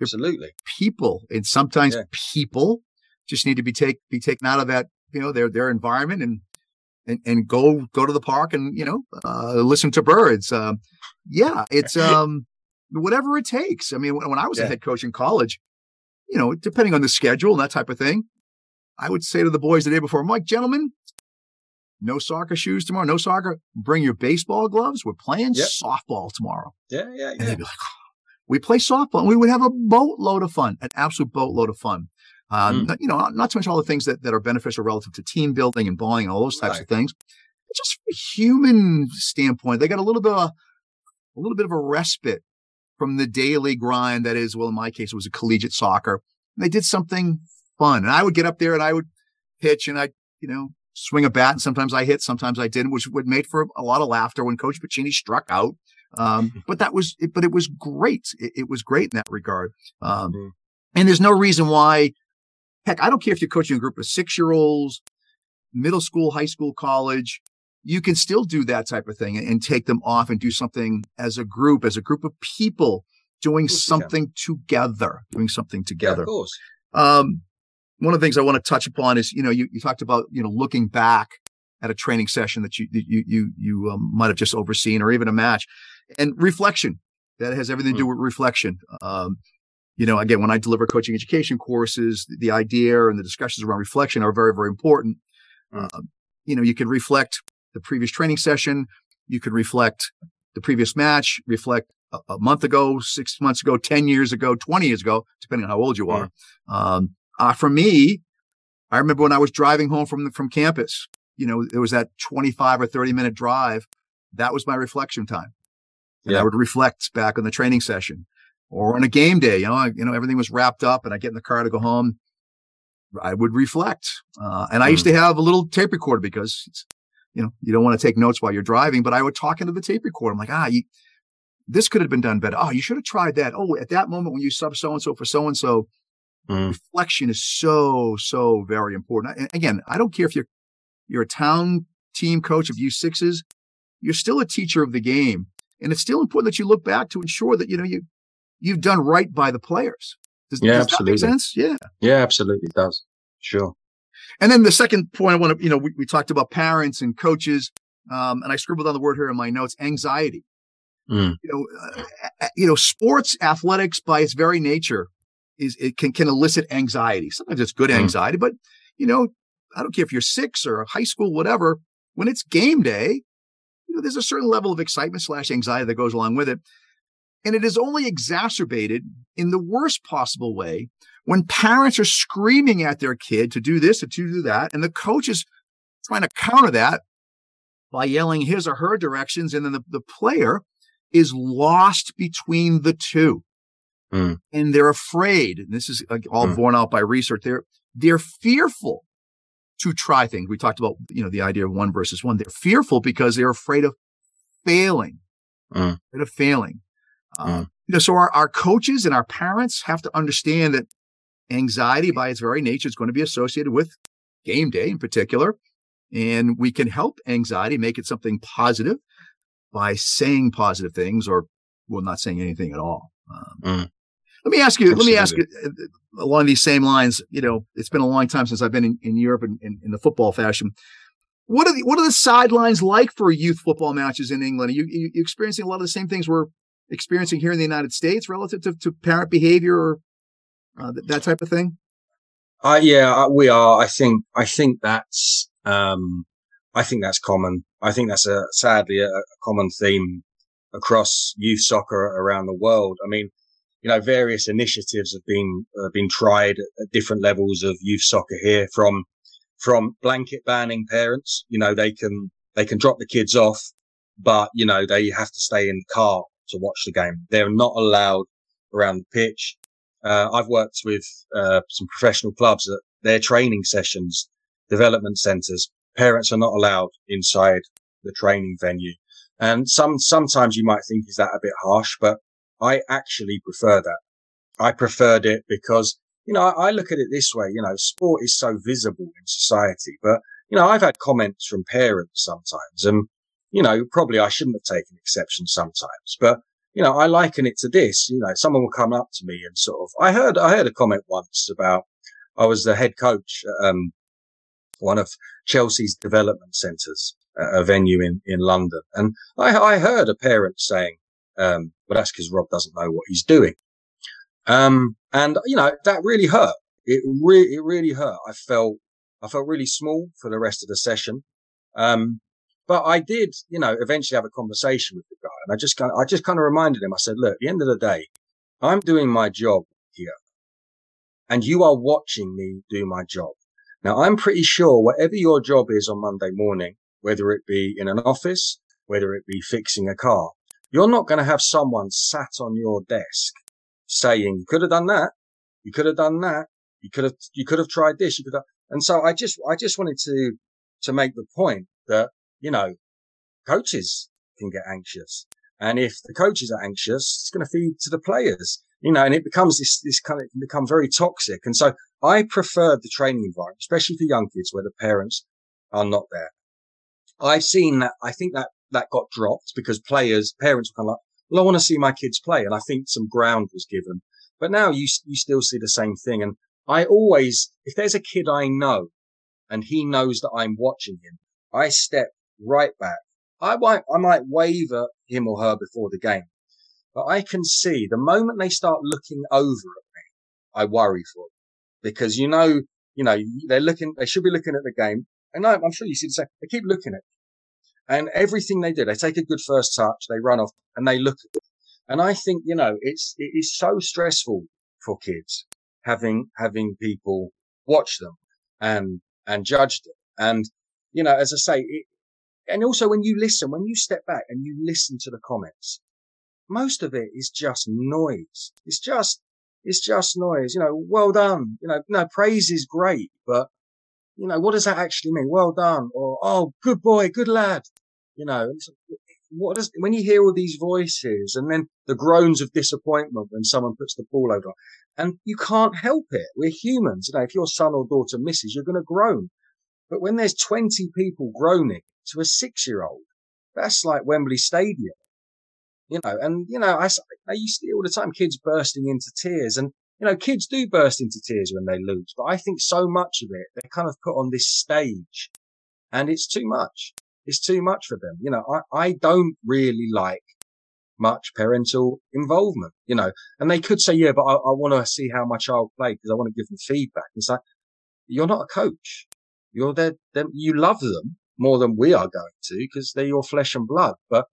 Absolutely. People. And sometimes yeah. people just need to be take be taken out of that, you know, their their environment and and, and go go to the park and, you know, uh, listen to birds. Um, yeah, it's (laughs) um whatever it takes. I mean, when, when I was yeah. a head coach in college, you know, depending on the schedule and that type of thing, I would say to the boys the day before, I'm like, gentlemen, no soccer shoes tomorrow, no soccer. Bring your baseball gloves. We're playing yep. softball tomorrow. Yeah, yeah, yeah. And they'd be like, we play softball and we would have a boatload of fun, an absolute boatload of fun. Um, mm. you know, not, to mention all the things that, that are beneficial relative to team building and bonding and all those types right. of things. Just from a human standpoint, they got a little bit of a, a little bit of a respite from the daily grind that is, well, in my case, it was a collegiate soccer. And they did something fun. And I would get up there and I would pitch and I, you know, swing a bat. And sometimes I hit, sometimes I didn't, which would make for a lot of laughter when Coach Pacini struck out. Um, (laughs) but that was, but it was great. It, it was great in that regard. Um, mm-hmm. and there's no reason why, heck, I don't care if you're coaching a group of six year olds, middle school, high school, college, you can still do that type of thing and, and take them off and do something as a group, as a group of people doing something together, doing something together. Yeah, of course. Um, one of the things I want to touch upon is, you know, you, you talked about, you know, looking back at a training session that you, you, you, you um, might have just overseen or even a match and reflection that has everything to do hmm. with reflection. Um, you know, again, when I deliver coaching education courses, the idea and the discussions around reflection are very, very important. Uh, you know, you can reflect the previous training session. You can reflect the previous match, reflect a, a month ago, six months ago, 10 years ago, 20 years ago, depending on how old you are. Mm. Um, uh, for me, I remember when I was driving home from the, from campus, you know, it was that 25 or 30 minute drive. That was my reflection time. And yeah. I would reflect back on the training session or on a game day, you know, I, you know, everything was wrapped up and I get in the car to go home. I would reflect. Uh, and I used mm. to have a little tape recorder because it's, you know, you don't want to take notes while you're driving, but I would talk into the tape recorder. I'm like, ah, you, this could have been done better. Oh, you should have tried that. Oh, at that moment when you sub so and so for so and so. Reflection is so, so very important. And again, I don't care if you're, you're a town team coach of U6s, you're still a teacher of the game. And it's still important that you look back to ensure that, you know, you, you've done right by the players. Does, yeah, does absolutely. that make sense? Yeah. Yeah, absolutely. It does. Sure. And then the second point I want to, you know, we, we talked about parents and coaches. Um, and I scribbled on the word here in my notes, anxiety. Mm. You know, uh, you know, sports athletics by its very nature is it can can elicit anxiety. Sometimes it's good mm. anxiety, mm. but you know, I don't care if you're six or high school, whatever. When it's game day, you know, there's a certain level of excitement slash anxiety that goes along with it. And it is only exacerbated in the worst possible way when parents are screaming at their kid to do this or to do that. And the coach is trying to counter that by yelling his or her directions. And then the, the player is lost between the two. Mm. And they're afraid. And this is all mm. borne out by research. They're, they're fearful to try things. We talked about, you know, the idea of one versus one. They're fearful because they're afraid of failing, mm. afraid of failing. Uh, you know, so our, our coaches and our parents have to understand that anxiety by its very nature is going to be associated with game day in particular. And we can help anxiety, make it something positive by saying positive things or, well, not saying anything at all. Um, mm. Let me ask you, Absolutely. let me ask you uh, along these same lines, you know, it's been a long time since I've been in, in Europe in, in, in, the football fashion. What are the, what are the sidelines like for youth football matches in England? Are you, you, you experiencing a lot of the same things we're experiencing here in the United States relative to, to parent behavior or uh, that, that type of thing? Uh, yeah, we are. I think, I think that's, um, I think that's common. I think that's a, sadly, a, a common theme across youth soccer around the world. I mean, you know, various initiatives have been, uh, been tried at different levels of youth soccer here from, from blanket banning parents. You know, they can, they can drop the kids off, but, you know, they have to stay in the car to watch the game. They're not allowed around the pitch. Uh, I've worked with uh, some professional clubs at their training sessions, development centres. Parents are not allowed inside the training venue, and some sometimes you might think is that a bit harsh, but I actually prefer that. I preferred it because you know I, I look at it this way. You know, sport is so visible in society, but you know I've had comments from parents sometimes, and you know probably I shouldn't have taken exception sometimes, but you know, I liken it to this. You know, someone will come up to me and sort of. I heard I heard a comment once about I was the head coach at um, one of Chelsea's development centres, a venue in in London, and I, I heard a parent saying, um, "Well, that's because Rob doesn't know what he's doing," um, and you know that really hurt. It really it really hurt. I felt I felt really small for the rest of the session. Um, but I did, you know, eventually have a conversation with the guy, and I just kind of, I just kind of reminded him. I said, "Look, at the end of the day, I'm doing my job here, and you are watching me do my job. Now, I'm pretty sure whatever your job is on Monday morning, whether it be in an office, whether it be fixing a car, you're not going to have someone sat on your desk saying, "You could have done that, you could have done that, you could have, you could have tried this, you could have." And so I just, I just wanted to to make the point that you know, coaches can get anxious. And if the coaches are anxious, it's going to feed to the players, you know, and it becomes this, this kind of, become very toxic. And so I prefer the training environment, especially for young kids where the parents are not there. I've seen that. I think that that got dropped because players, parents were kind of like, well, I want to see my kids play. And I think some ground was given, but now you, you still see the same thing. And I always, if there's a kid I know and he knows that I'm watching him, I step right back. I might, I might wave at him or her before the game, but I can see the moment they start looking over at me, I worry for them because you know, you know, they're looking, they should be looking at the game. And I, I'm sure you see the same. They keep looking at me. and everything they do, they take a good first touch, they run off and they look at. And I think, you know, it's, it is so stressful for kids having, having people watch them and, and judge them. And, you know, as I say, it, and also when you listen, when you step back and you listen to the comments, most of it is just noise. It's just, it's just noise. You know, well done. You know, no, praise is great, but you know, what does that actually mean? Well done. Or, oh, good boy, good lad. You know, what does, when you hear all these voices and then the groans of disappointment when someone puts the ball over and you can't help it. We're humans. You know, if your son or daughter misses, you're going to groan. But when there's 20 people groaning to a six year old. That's like Wembley Stadium, you know, and, you know, I, I used to see all the time kids bursting into tears and, you know, kids do burst into tears when they lose, but I think so much of it, they're kind of put on this stage and it's too much. It's too much for them. You know, I, I don't really like much parental involvement, you know, and they could say, yeah, but I, I want to see how my child played because I want to give them feedback. It's like, you're not a coach. You're there, you love them more than we are going to because they're your flesh and blood. But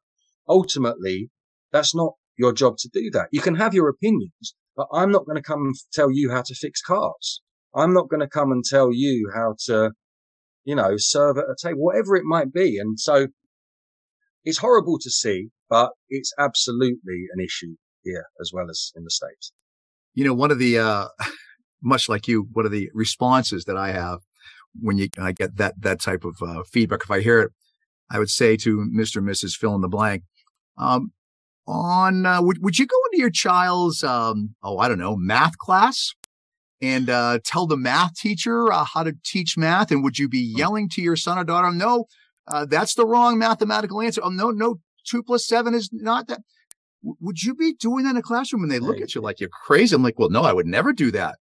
ultimately, that's not your job to do that. You can have your opinions, but I'm not going to come and tell you how to fix cars. I'm not going to come and tell you how to, you know, serve at a table, whatever it might be. And so it's horrible to see, but it's absolutely an issue here as well as in the States. You know, one of the, uh, (laughs) much like you, one of the responses that I have when you I get that that type of uh, feedback. If I hear it, I would say to Mr. and Mrs. Fill in the blank, um, on uh, would would you go into your child's um, oh I don't know math class and uh, tell the math teacher uh, how to teach math, and would you be hmm. yelling to your son or daughter, no, uh, that's the wrong mathematical answer. Oh no, no, two plus seven is not that. would you be doing that in a classroom? And they look at you like you're crazy. I'm like, well, no, I would never do that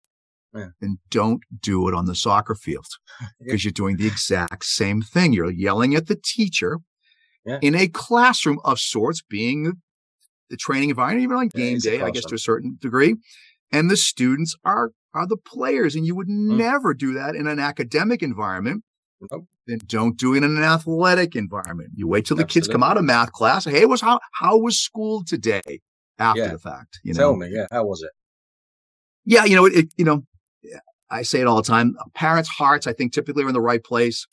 yeah. then don't do it on the soccer field (laughs) because yeah. you're doing the exact same thing. You're yelling at the teacher yeah. in a classroom of sorts, being the training environment, even on game day, I guess to a certain degree. And the students are are the players. And you would mm. never do that in an academic environment. Nope. Then don't do it in an athletic environment. You wait till the Absolutely. kids come out of math class. Hey, was how how was school today? After the fact, you know. Tell me, yeah, how was it? Yeah, you know, it, it you know, I say it all the time. Parents' hearts, I think, typically are in the right place.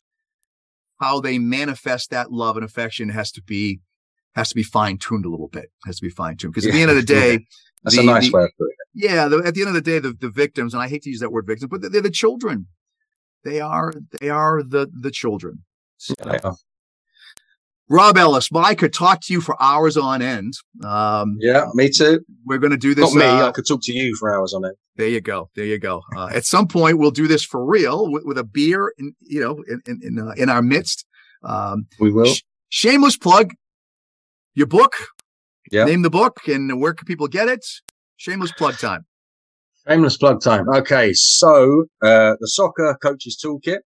How they manifest that love and affection has to be has to be fine tuned a little bit. Has to be fine tuned because at the end of the (laughs) day, that's the, a nice the, way of putting it. Yeah, the, at the end of the day, the, the victims, and I hate to use that word victims, but they're, they're the children. They are they are the the children. So, yeah, Rob Ellis, well, I could talk to you for hours on end. Um, yeah, me too. We're going to do this. Not me. Uh, I could talk to you for hours on end. There you go. There you go. Uh, at some point, we'll do this for real with, with a beer, in, you know, in in in, uh, in our midst. Um, we will. Sh- shameless plug. Your book. Yeah. Name the book and where can people get it? Shameless plug time. Shameless plug time. Okay, so uh, the Soccer Coaches Toolkit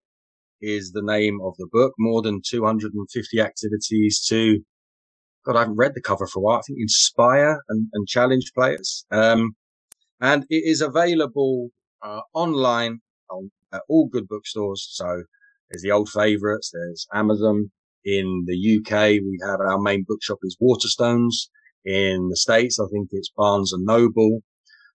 is the name of the book. More than 250 activities to, God, I haven't read the cover for a while. I think inspire and, and challenge players. Um, and it is available uh, online on uh, all good bookstores. So there's the old favorites. There's Amazon. In the UK, we have our main bookshop is Waterstones. In the States, I think it's Barnes and Noble.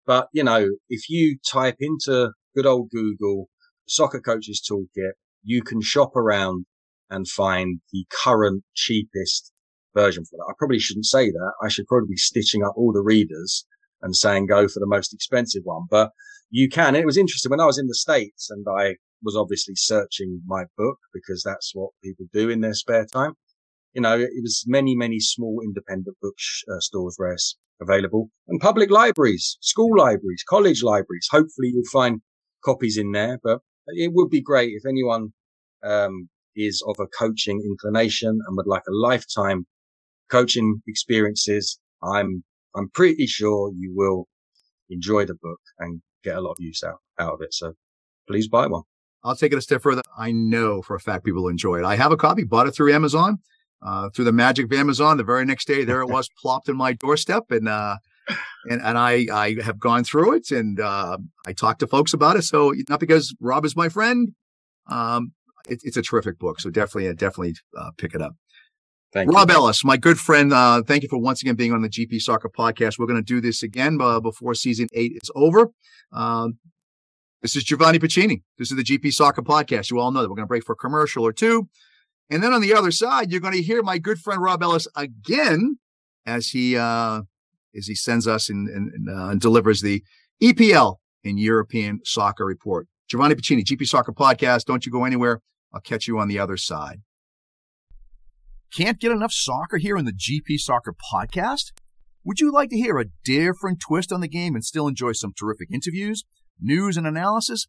But, you know, if you type into good old Google soccer coaches toolkit, you can shop around and find the current cheapest version for that. I probably shouldn't say that. I should probably be stitching up all the readers and saying go for the most expensive one, but you can. It was interesting when I was in the States and I was obviously searching my book because that's what people do in their spare time. You know, it was many, many small independent bookstores uh, where it's available and public libraries, school libraries, college libraries. Hopefully you'll find copies in there, but it would be great if anyone um, is of a coaching inclination and would like a lifetime coaching experiences. I'm I'm pretty sure you will enjoy the book and get a lot of use out, out of it. So please buy one. I'll take it a step further. I know for a fact people enjoy it. I have a copy, bought it through Amazon, uh, through the magic of Amazon. The very next day, there it (laughs) was plopped in my doorstep. And uh, and and I I have gone through it and uh, I talk to folks about it. So not because Rob is my friend, um, it, it's a terrific book. So definitely uh, definitely uh, pick it up. Thank Rob you. Ellis, my good friend. Uh, thank you for once again being on the GP Soccer Podcast. We're going to do this again uh, before season eight is over. Um, this is Giovanni Pacini. This is the GP Soccer Podcast. You all know that we're going to break for a commercial or two. And then on the other side, you're going to hear my good friend Rob Ellis again as he uh, is he sends us and, and, uh, and delivers the EPL in European Soccer Report. Giovanni Pacini, GP Soccer Podcast. Don't you go anywhere. I'll catch you on the other side. Can't get enough soccer here in the GP Soccer Podcast? Would you like to hear a different twist on the game and still enjoy some terrific interviews, news, and analysis?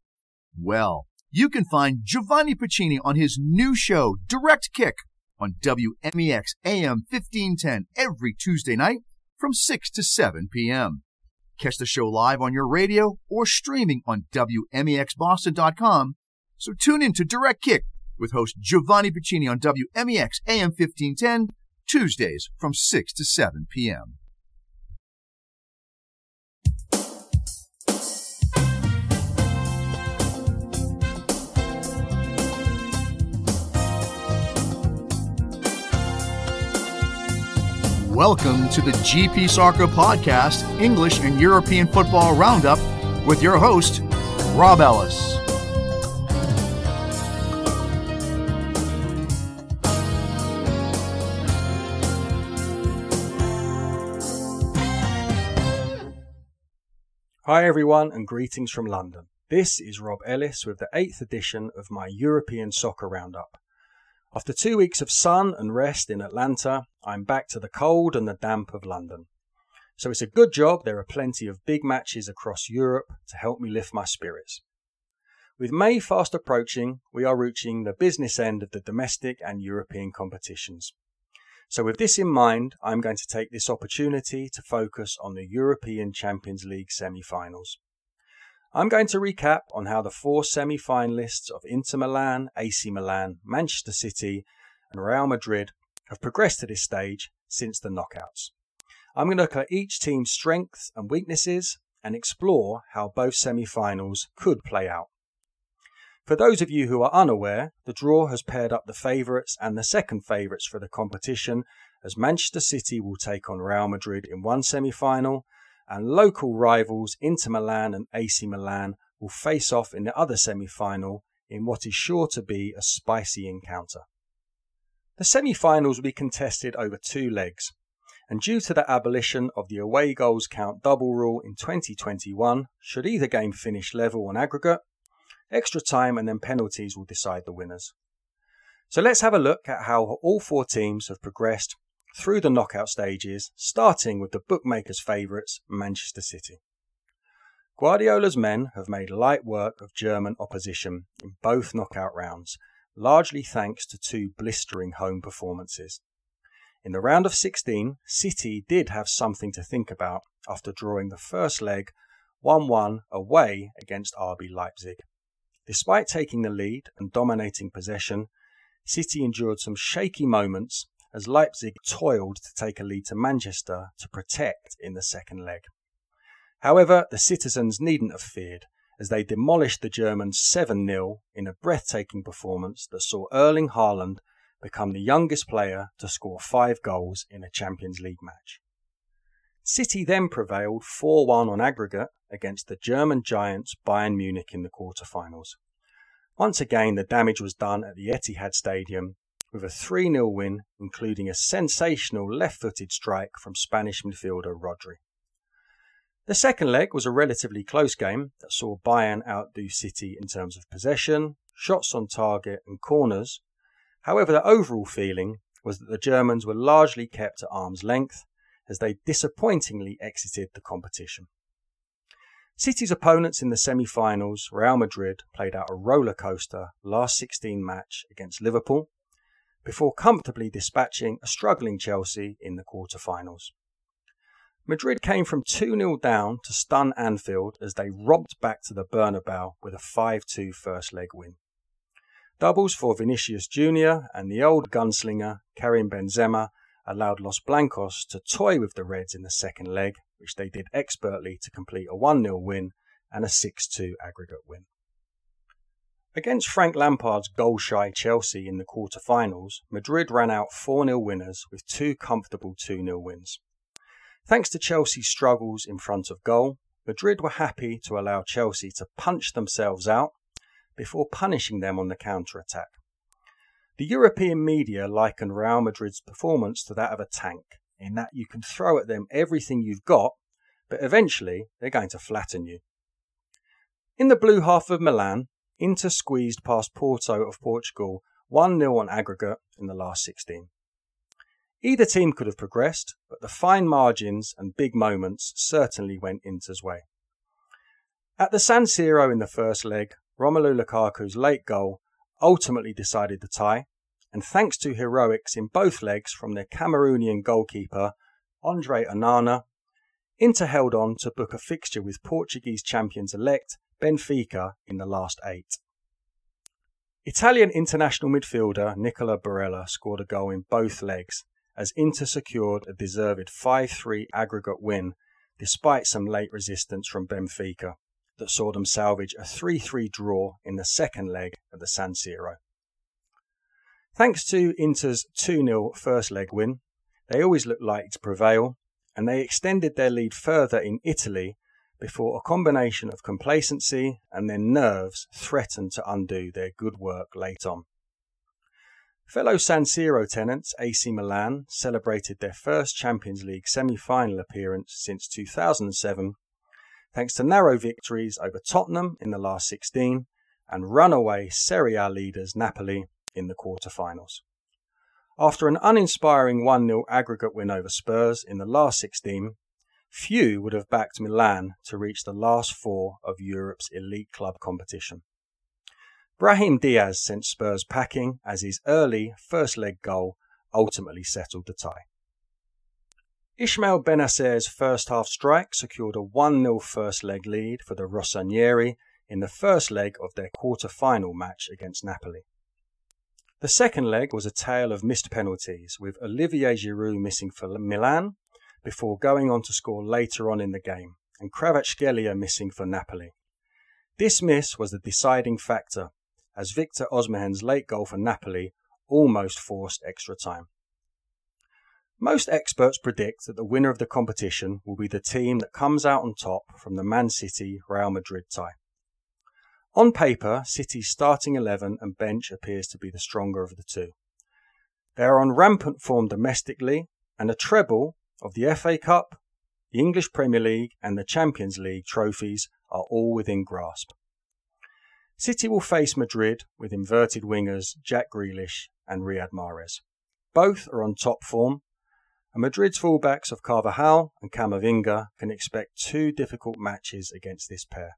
Well, you can find Giovanni Pacini on his new show, Direct Kick, on WMEX AM 1510 every Tuesday night from 6 to 7 p.m. Catch the show live on your radio or streaming on WMEXBoston.com. So tune in to Direct Kick with host Giovanni Pacini on WMEX AM 1510, Tuesdays from 6 to 7 p.m. Welcome to the GP Soccer Podcast, English and European Football Roundup, with your host, Rob Ellis. Hi, everyone, and greetings from London. This is Rob Ellis with the eighth edition of my European Soccer Roundup. After two weeks of sun and rest in Atlanta, I'm back to the cold and the damp of London. So it's a good job there are plenty of big matches across Europe to help me lift my spirits. With May fast approaching, we are reaching the business end of the domestic and European competitions. So with this in mind, I'm going to take this opportunity to focus on the European Champions League semi-finals. I'm going to recap on how the four semi finalists of Inter Milan, AC Milan, Manchester City, and Real Madrid have progressed to this stage since the knockouts. I'm going to look at each team's strengths and weaknesses and explore how both semi finals could play out. For those of you who are unaware, the draw has paired up the favourites and the second favourites for the competition as Manchester City will take on Real Madrid in one semi final and local rivals Inter Milan and AC Milan will face off in the other semi final in what is sure to be a spicy encounter. The semi finals will be contested over two legs, and due to the abolition of the away goals count double rule in 2021, should either game finish level on aggregate, Extra time and then penalties will decide the winners. So let's have a look at how all four teams have progressed through the knockout stages, starting with the bookmakers' favourites, Manchester City. Guardiola's men have made light work of German opposition in both knockout rounds, largely thanks to two blistering home performances. In the round of 16, City did have something to think about after drawing the first leg 1 1 away against RB Leipzig. Despite taking the lead and dominating possession, City endured some shaky moments as Leipzig toiled to take a lead to Manchester to protect in the second leg. However, the citizens needn't have feared as they demolished the Germans 7 0 in a breathtaking performance that saw Erling Haaland become the youngest player to score five goals in a Champions League match. City then prevailed 4 1 on aggregate against the German giants Bayern Munich in the quarter-finals. Once again, the damage was done at the Etihad Stadium with a 3 0 win, including a sensational left footed strike from Spanish midfielder Rodri. The second leg was a relatively close game that saw Bayern outdo City in terms of possession, shots on target, and corners. However, the overall feeling was that the Germans were largely kept at arm's length as they disappointingly exited the competition. City's opponents in the semi finals, Real Madrid, played out a roller coaster last 16 match against Liverpool before comfortably dispatching a struggling Chelsea in the quarter-finals. Madrid came from 2 0 down to stun Anfield as they robbed back to the Bernabeu with a 5 2 first leg win. Doubles for Vinicius Jr. and the old gunslinger Karim Benzema allowed Los Blancos to toy with the Reds in the second leg, which they did expertly to complete a 1 0 win and a 6 2 aggregate win. Against Frank Lampard's goal shy Chelsea in the quarter-finals, Madrid ran out 4 0 winners with two comfortable 2 0 wins. Thanks to Chelsea's struggles in front of goal, Madrid were happy to allow Chelsea to punch themselves out before punishing them on the counter attack. The European media liken Real Madrid's performance to that of a tank, in that you can throw at them everything you've got, but eventually they're going to flatten you. In the blue half of Milan, Inter squeezed past Porto of Portugal 1 0 on aggregate in the last 16. Either team could have progressed, but the fine margins and big moments certainly went Inter's way. At the San Siro in the first leg, Romelu Lukaku's late goal ultimately decided the tie, and thanks to heroics in both legs from their Cameroonian goalkeeper, Andre Onana, Inter held on to book a fixture with Portuguese champions elect Benfica in the last eight. Italian international midfielder Nicola Barella scored a goal in both legs as Inter secured a deserved 5 3 aggregate win despite some late resistance from Benfica that saw them salvage a 3 3 draw in the second leg of the San Siro. Thanks to Inter's 2 0 first leg win, they always looked like to prevail, and they extended their lead further in Italy before a combination of complacency and their nerves threatened to undo their good work late on. Fellow San Siro tenants AC Milan celebrated their first Champions League semi final appearance since 2007 thanks to narrow victories over Tottenham in the last 16 and runaway Serie A leaders Napoli in the quarter-finals. After an uninspiring 1-0 aggregate win over Spurs in the last 16, few would have backed Milan to reach the last four of Europe's elite club competition. Brahim Diaz sent Spurs packing as his early first leg goal ultimately settled the tie. Ismael Bennacer's first half strike secured a 1 0 first leg lead for the Rossoneri in the first leg of their quarter final match against Napoli. The second leg was a tale of missed penalties, with Olivier Giroud missing for Milan before going on to score later on in the game, and Kvaratskhelia missing for Napoli. This miss was the deciding factor, as Victor Osimhen's late goal for Napoli almost forced extra time. Most experts predict that the winner of the competition will be the team that comes out on top from the Man City Real Madrid tie. On paper, City's starting 11 and bench appears to be the stronger of the two. They are on rampant form domestically, and a treble of the FA Cup, the English Premier League, and the Champions League trophies are all within grasp. City will face Madrid with inverted wingers Jack Grealish and Riyad Mahrez. Both are on top form, and Madrid's fullbacks of Carvajal and Camavinga can expect two difficult matches against this pair.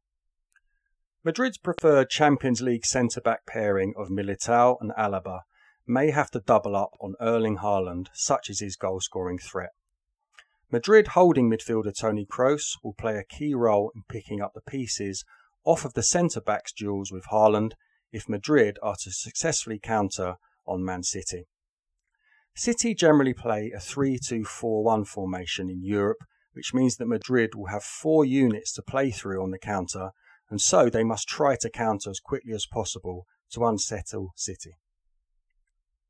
Madrid's preferred Champions League centre back pairing of Militao and Alaba may have to double up on Erling Haaland, such is his goal scoring threat. Madrid holding midfielder Toni Kroos will play a key role in picking up the pieces off of the centre backs duels with Haaland if Madrid are to successfully counter on Man City. City generally play a 3 2 4 1 formation in Europe, which means that Madrid will have four units to play through on the counter, and so they must try to counter as quickly as possible to unsettle City.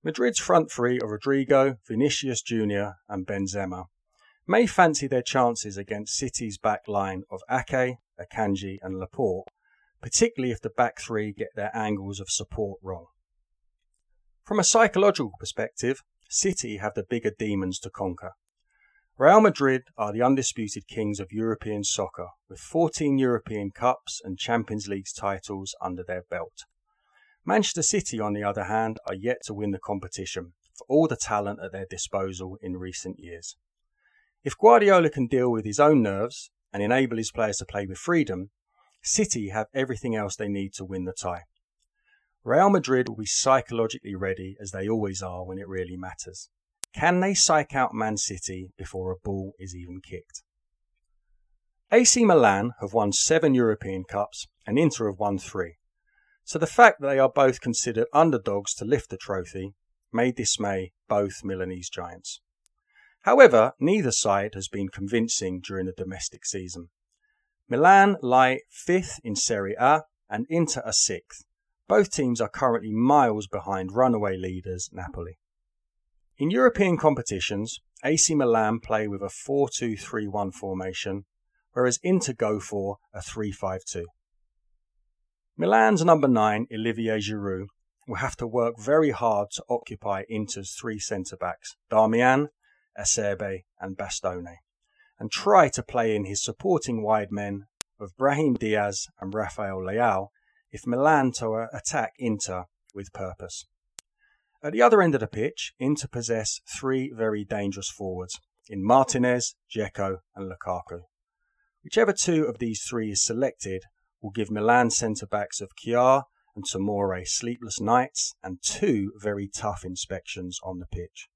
Madrid's front three are Rodrygo, Vinicius Jr., and Benzema may fancy their chances against City's back line of Ake, Akanji, and Laporte, particularly if the back three get their angles of support wrong. From a psychological perspective, City have the bigger demons to conquer. Real Madrid are the undisputed kings of European soccer, with 14 European Cups and Champions League titles under their belt. Manchester City, on the other hand, are yet to win the competition for all the talent at their disposal in recent years. If Guardiola can deal with his own nerves and enable his players to play with freedom, City have everything else they need to win the tie. Real Madrid will be psychologically ready as they always are when it really matters. Can they psych out Man City before a ball is even kicked? AC Milan have won seven European Cups and Inter have won three. So the fact that they are both considered underdogs to lift the trophy may dismay both Milanese giants. However, neither side has been convincing during the domestic season. Milan lie fifth in Serie A and Inter are sixth. Both teams are currently miles behind runaway leaders Napoli. In European competitions, AC Milan play with a 4 2 3 1 formation, whereas Inter go for a 3 5 2. Milan's number 9, Olivier Giroud, will have to work very hard to occupy Inter's three centre backs, Darmian, Acerbi, and Bastoni, and try to play in his supporting wide men of Brahim Diaz and Rafael Leao if Milan to attack Inter with purpose. At the other end of the pitch, Inter possess three very dangerous forwards in Martinez, Dzeko, and Lukaku. Whichever two of these three is selected will give Milan centre backs of Kjaer and Tomori sleepless nights and two very tough inspections on the pitch.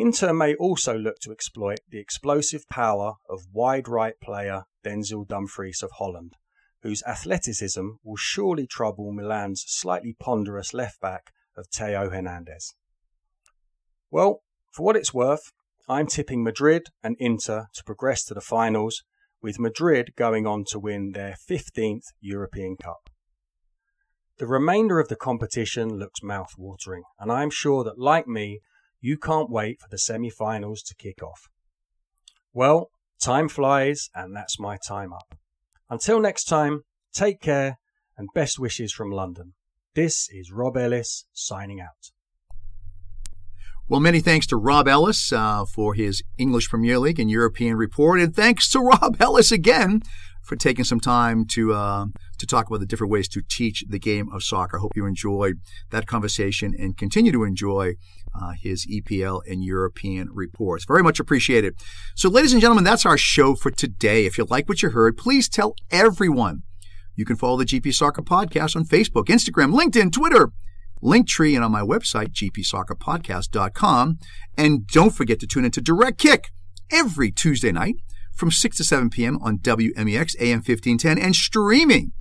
Inter may also look to exploit the explosive power of wide right player Denzel Dumfries of Holland, whose athleticism will surely trouble Milan's slightly ponderous left back of Theo Hernandez. Well, for what it's worth, I'm tipping Madrid and Inter to progress to the finals with Madrid going on to win their 15th European Cup. The remainder of the competition looks mouth-watering, and I am sure that, like me, you can't wait for the semi-finals to kick off. Well, time flies, and that's my time up. Until next time, take care, and best wishes from London. This is Rob Ellis signing out. Well, many thanks to Rob Ellis uh, for his English Premier League and European report, and thanks to (laughs) Rob Ellis again for taking some time to uh, to talk about the different ways to teach the game of soccer. I hope you enjoyed that conversation and continue to enjoy uh, his EPL and European reports. Very much appreciated. So, ladies and gentlemen, that's our show for today. If you like what you heard, please tell everyone. You can follow the GP Soccer Podcast on Facebook, Instagram, LinkedIn, Twitter Linktree, and on my website, gpsoccerpodcast.com. And don't forget to tune into Direct Kick every Tuesday night from 6 to 7 p.m. on WMEX AM 1510 and streaming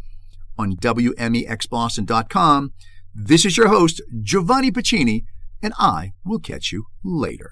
on WMEXBoston.com. This is your host, Giovanni Pacini, and I will catch you later.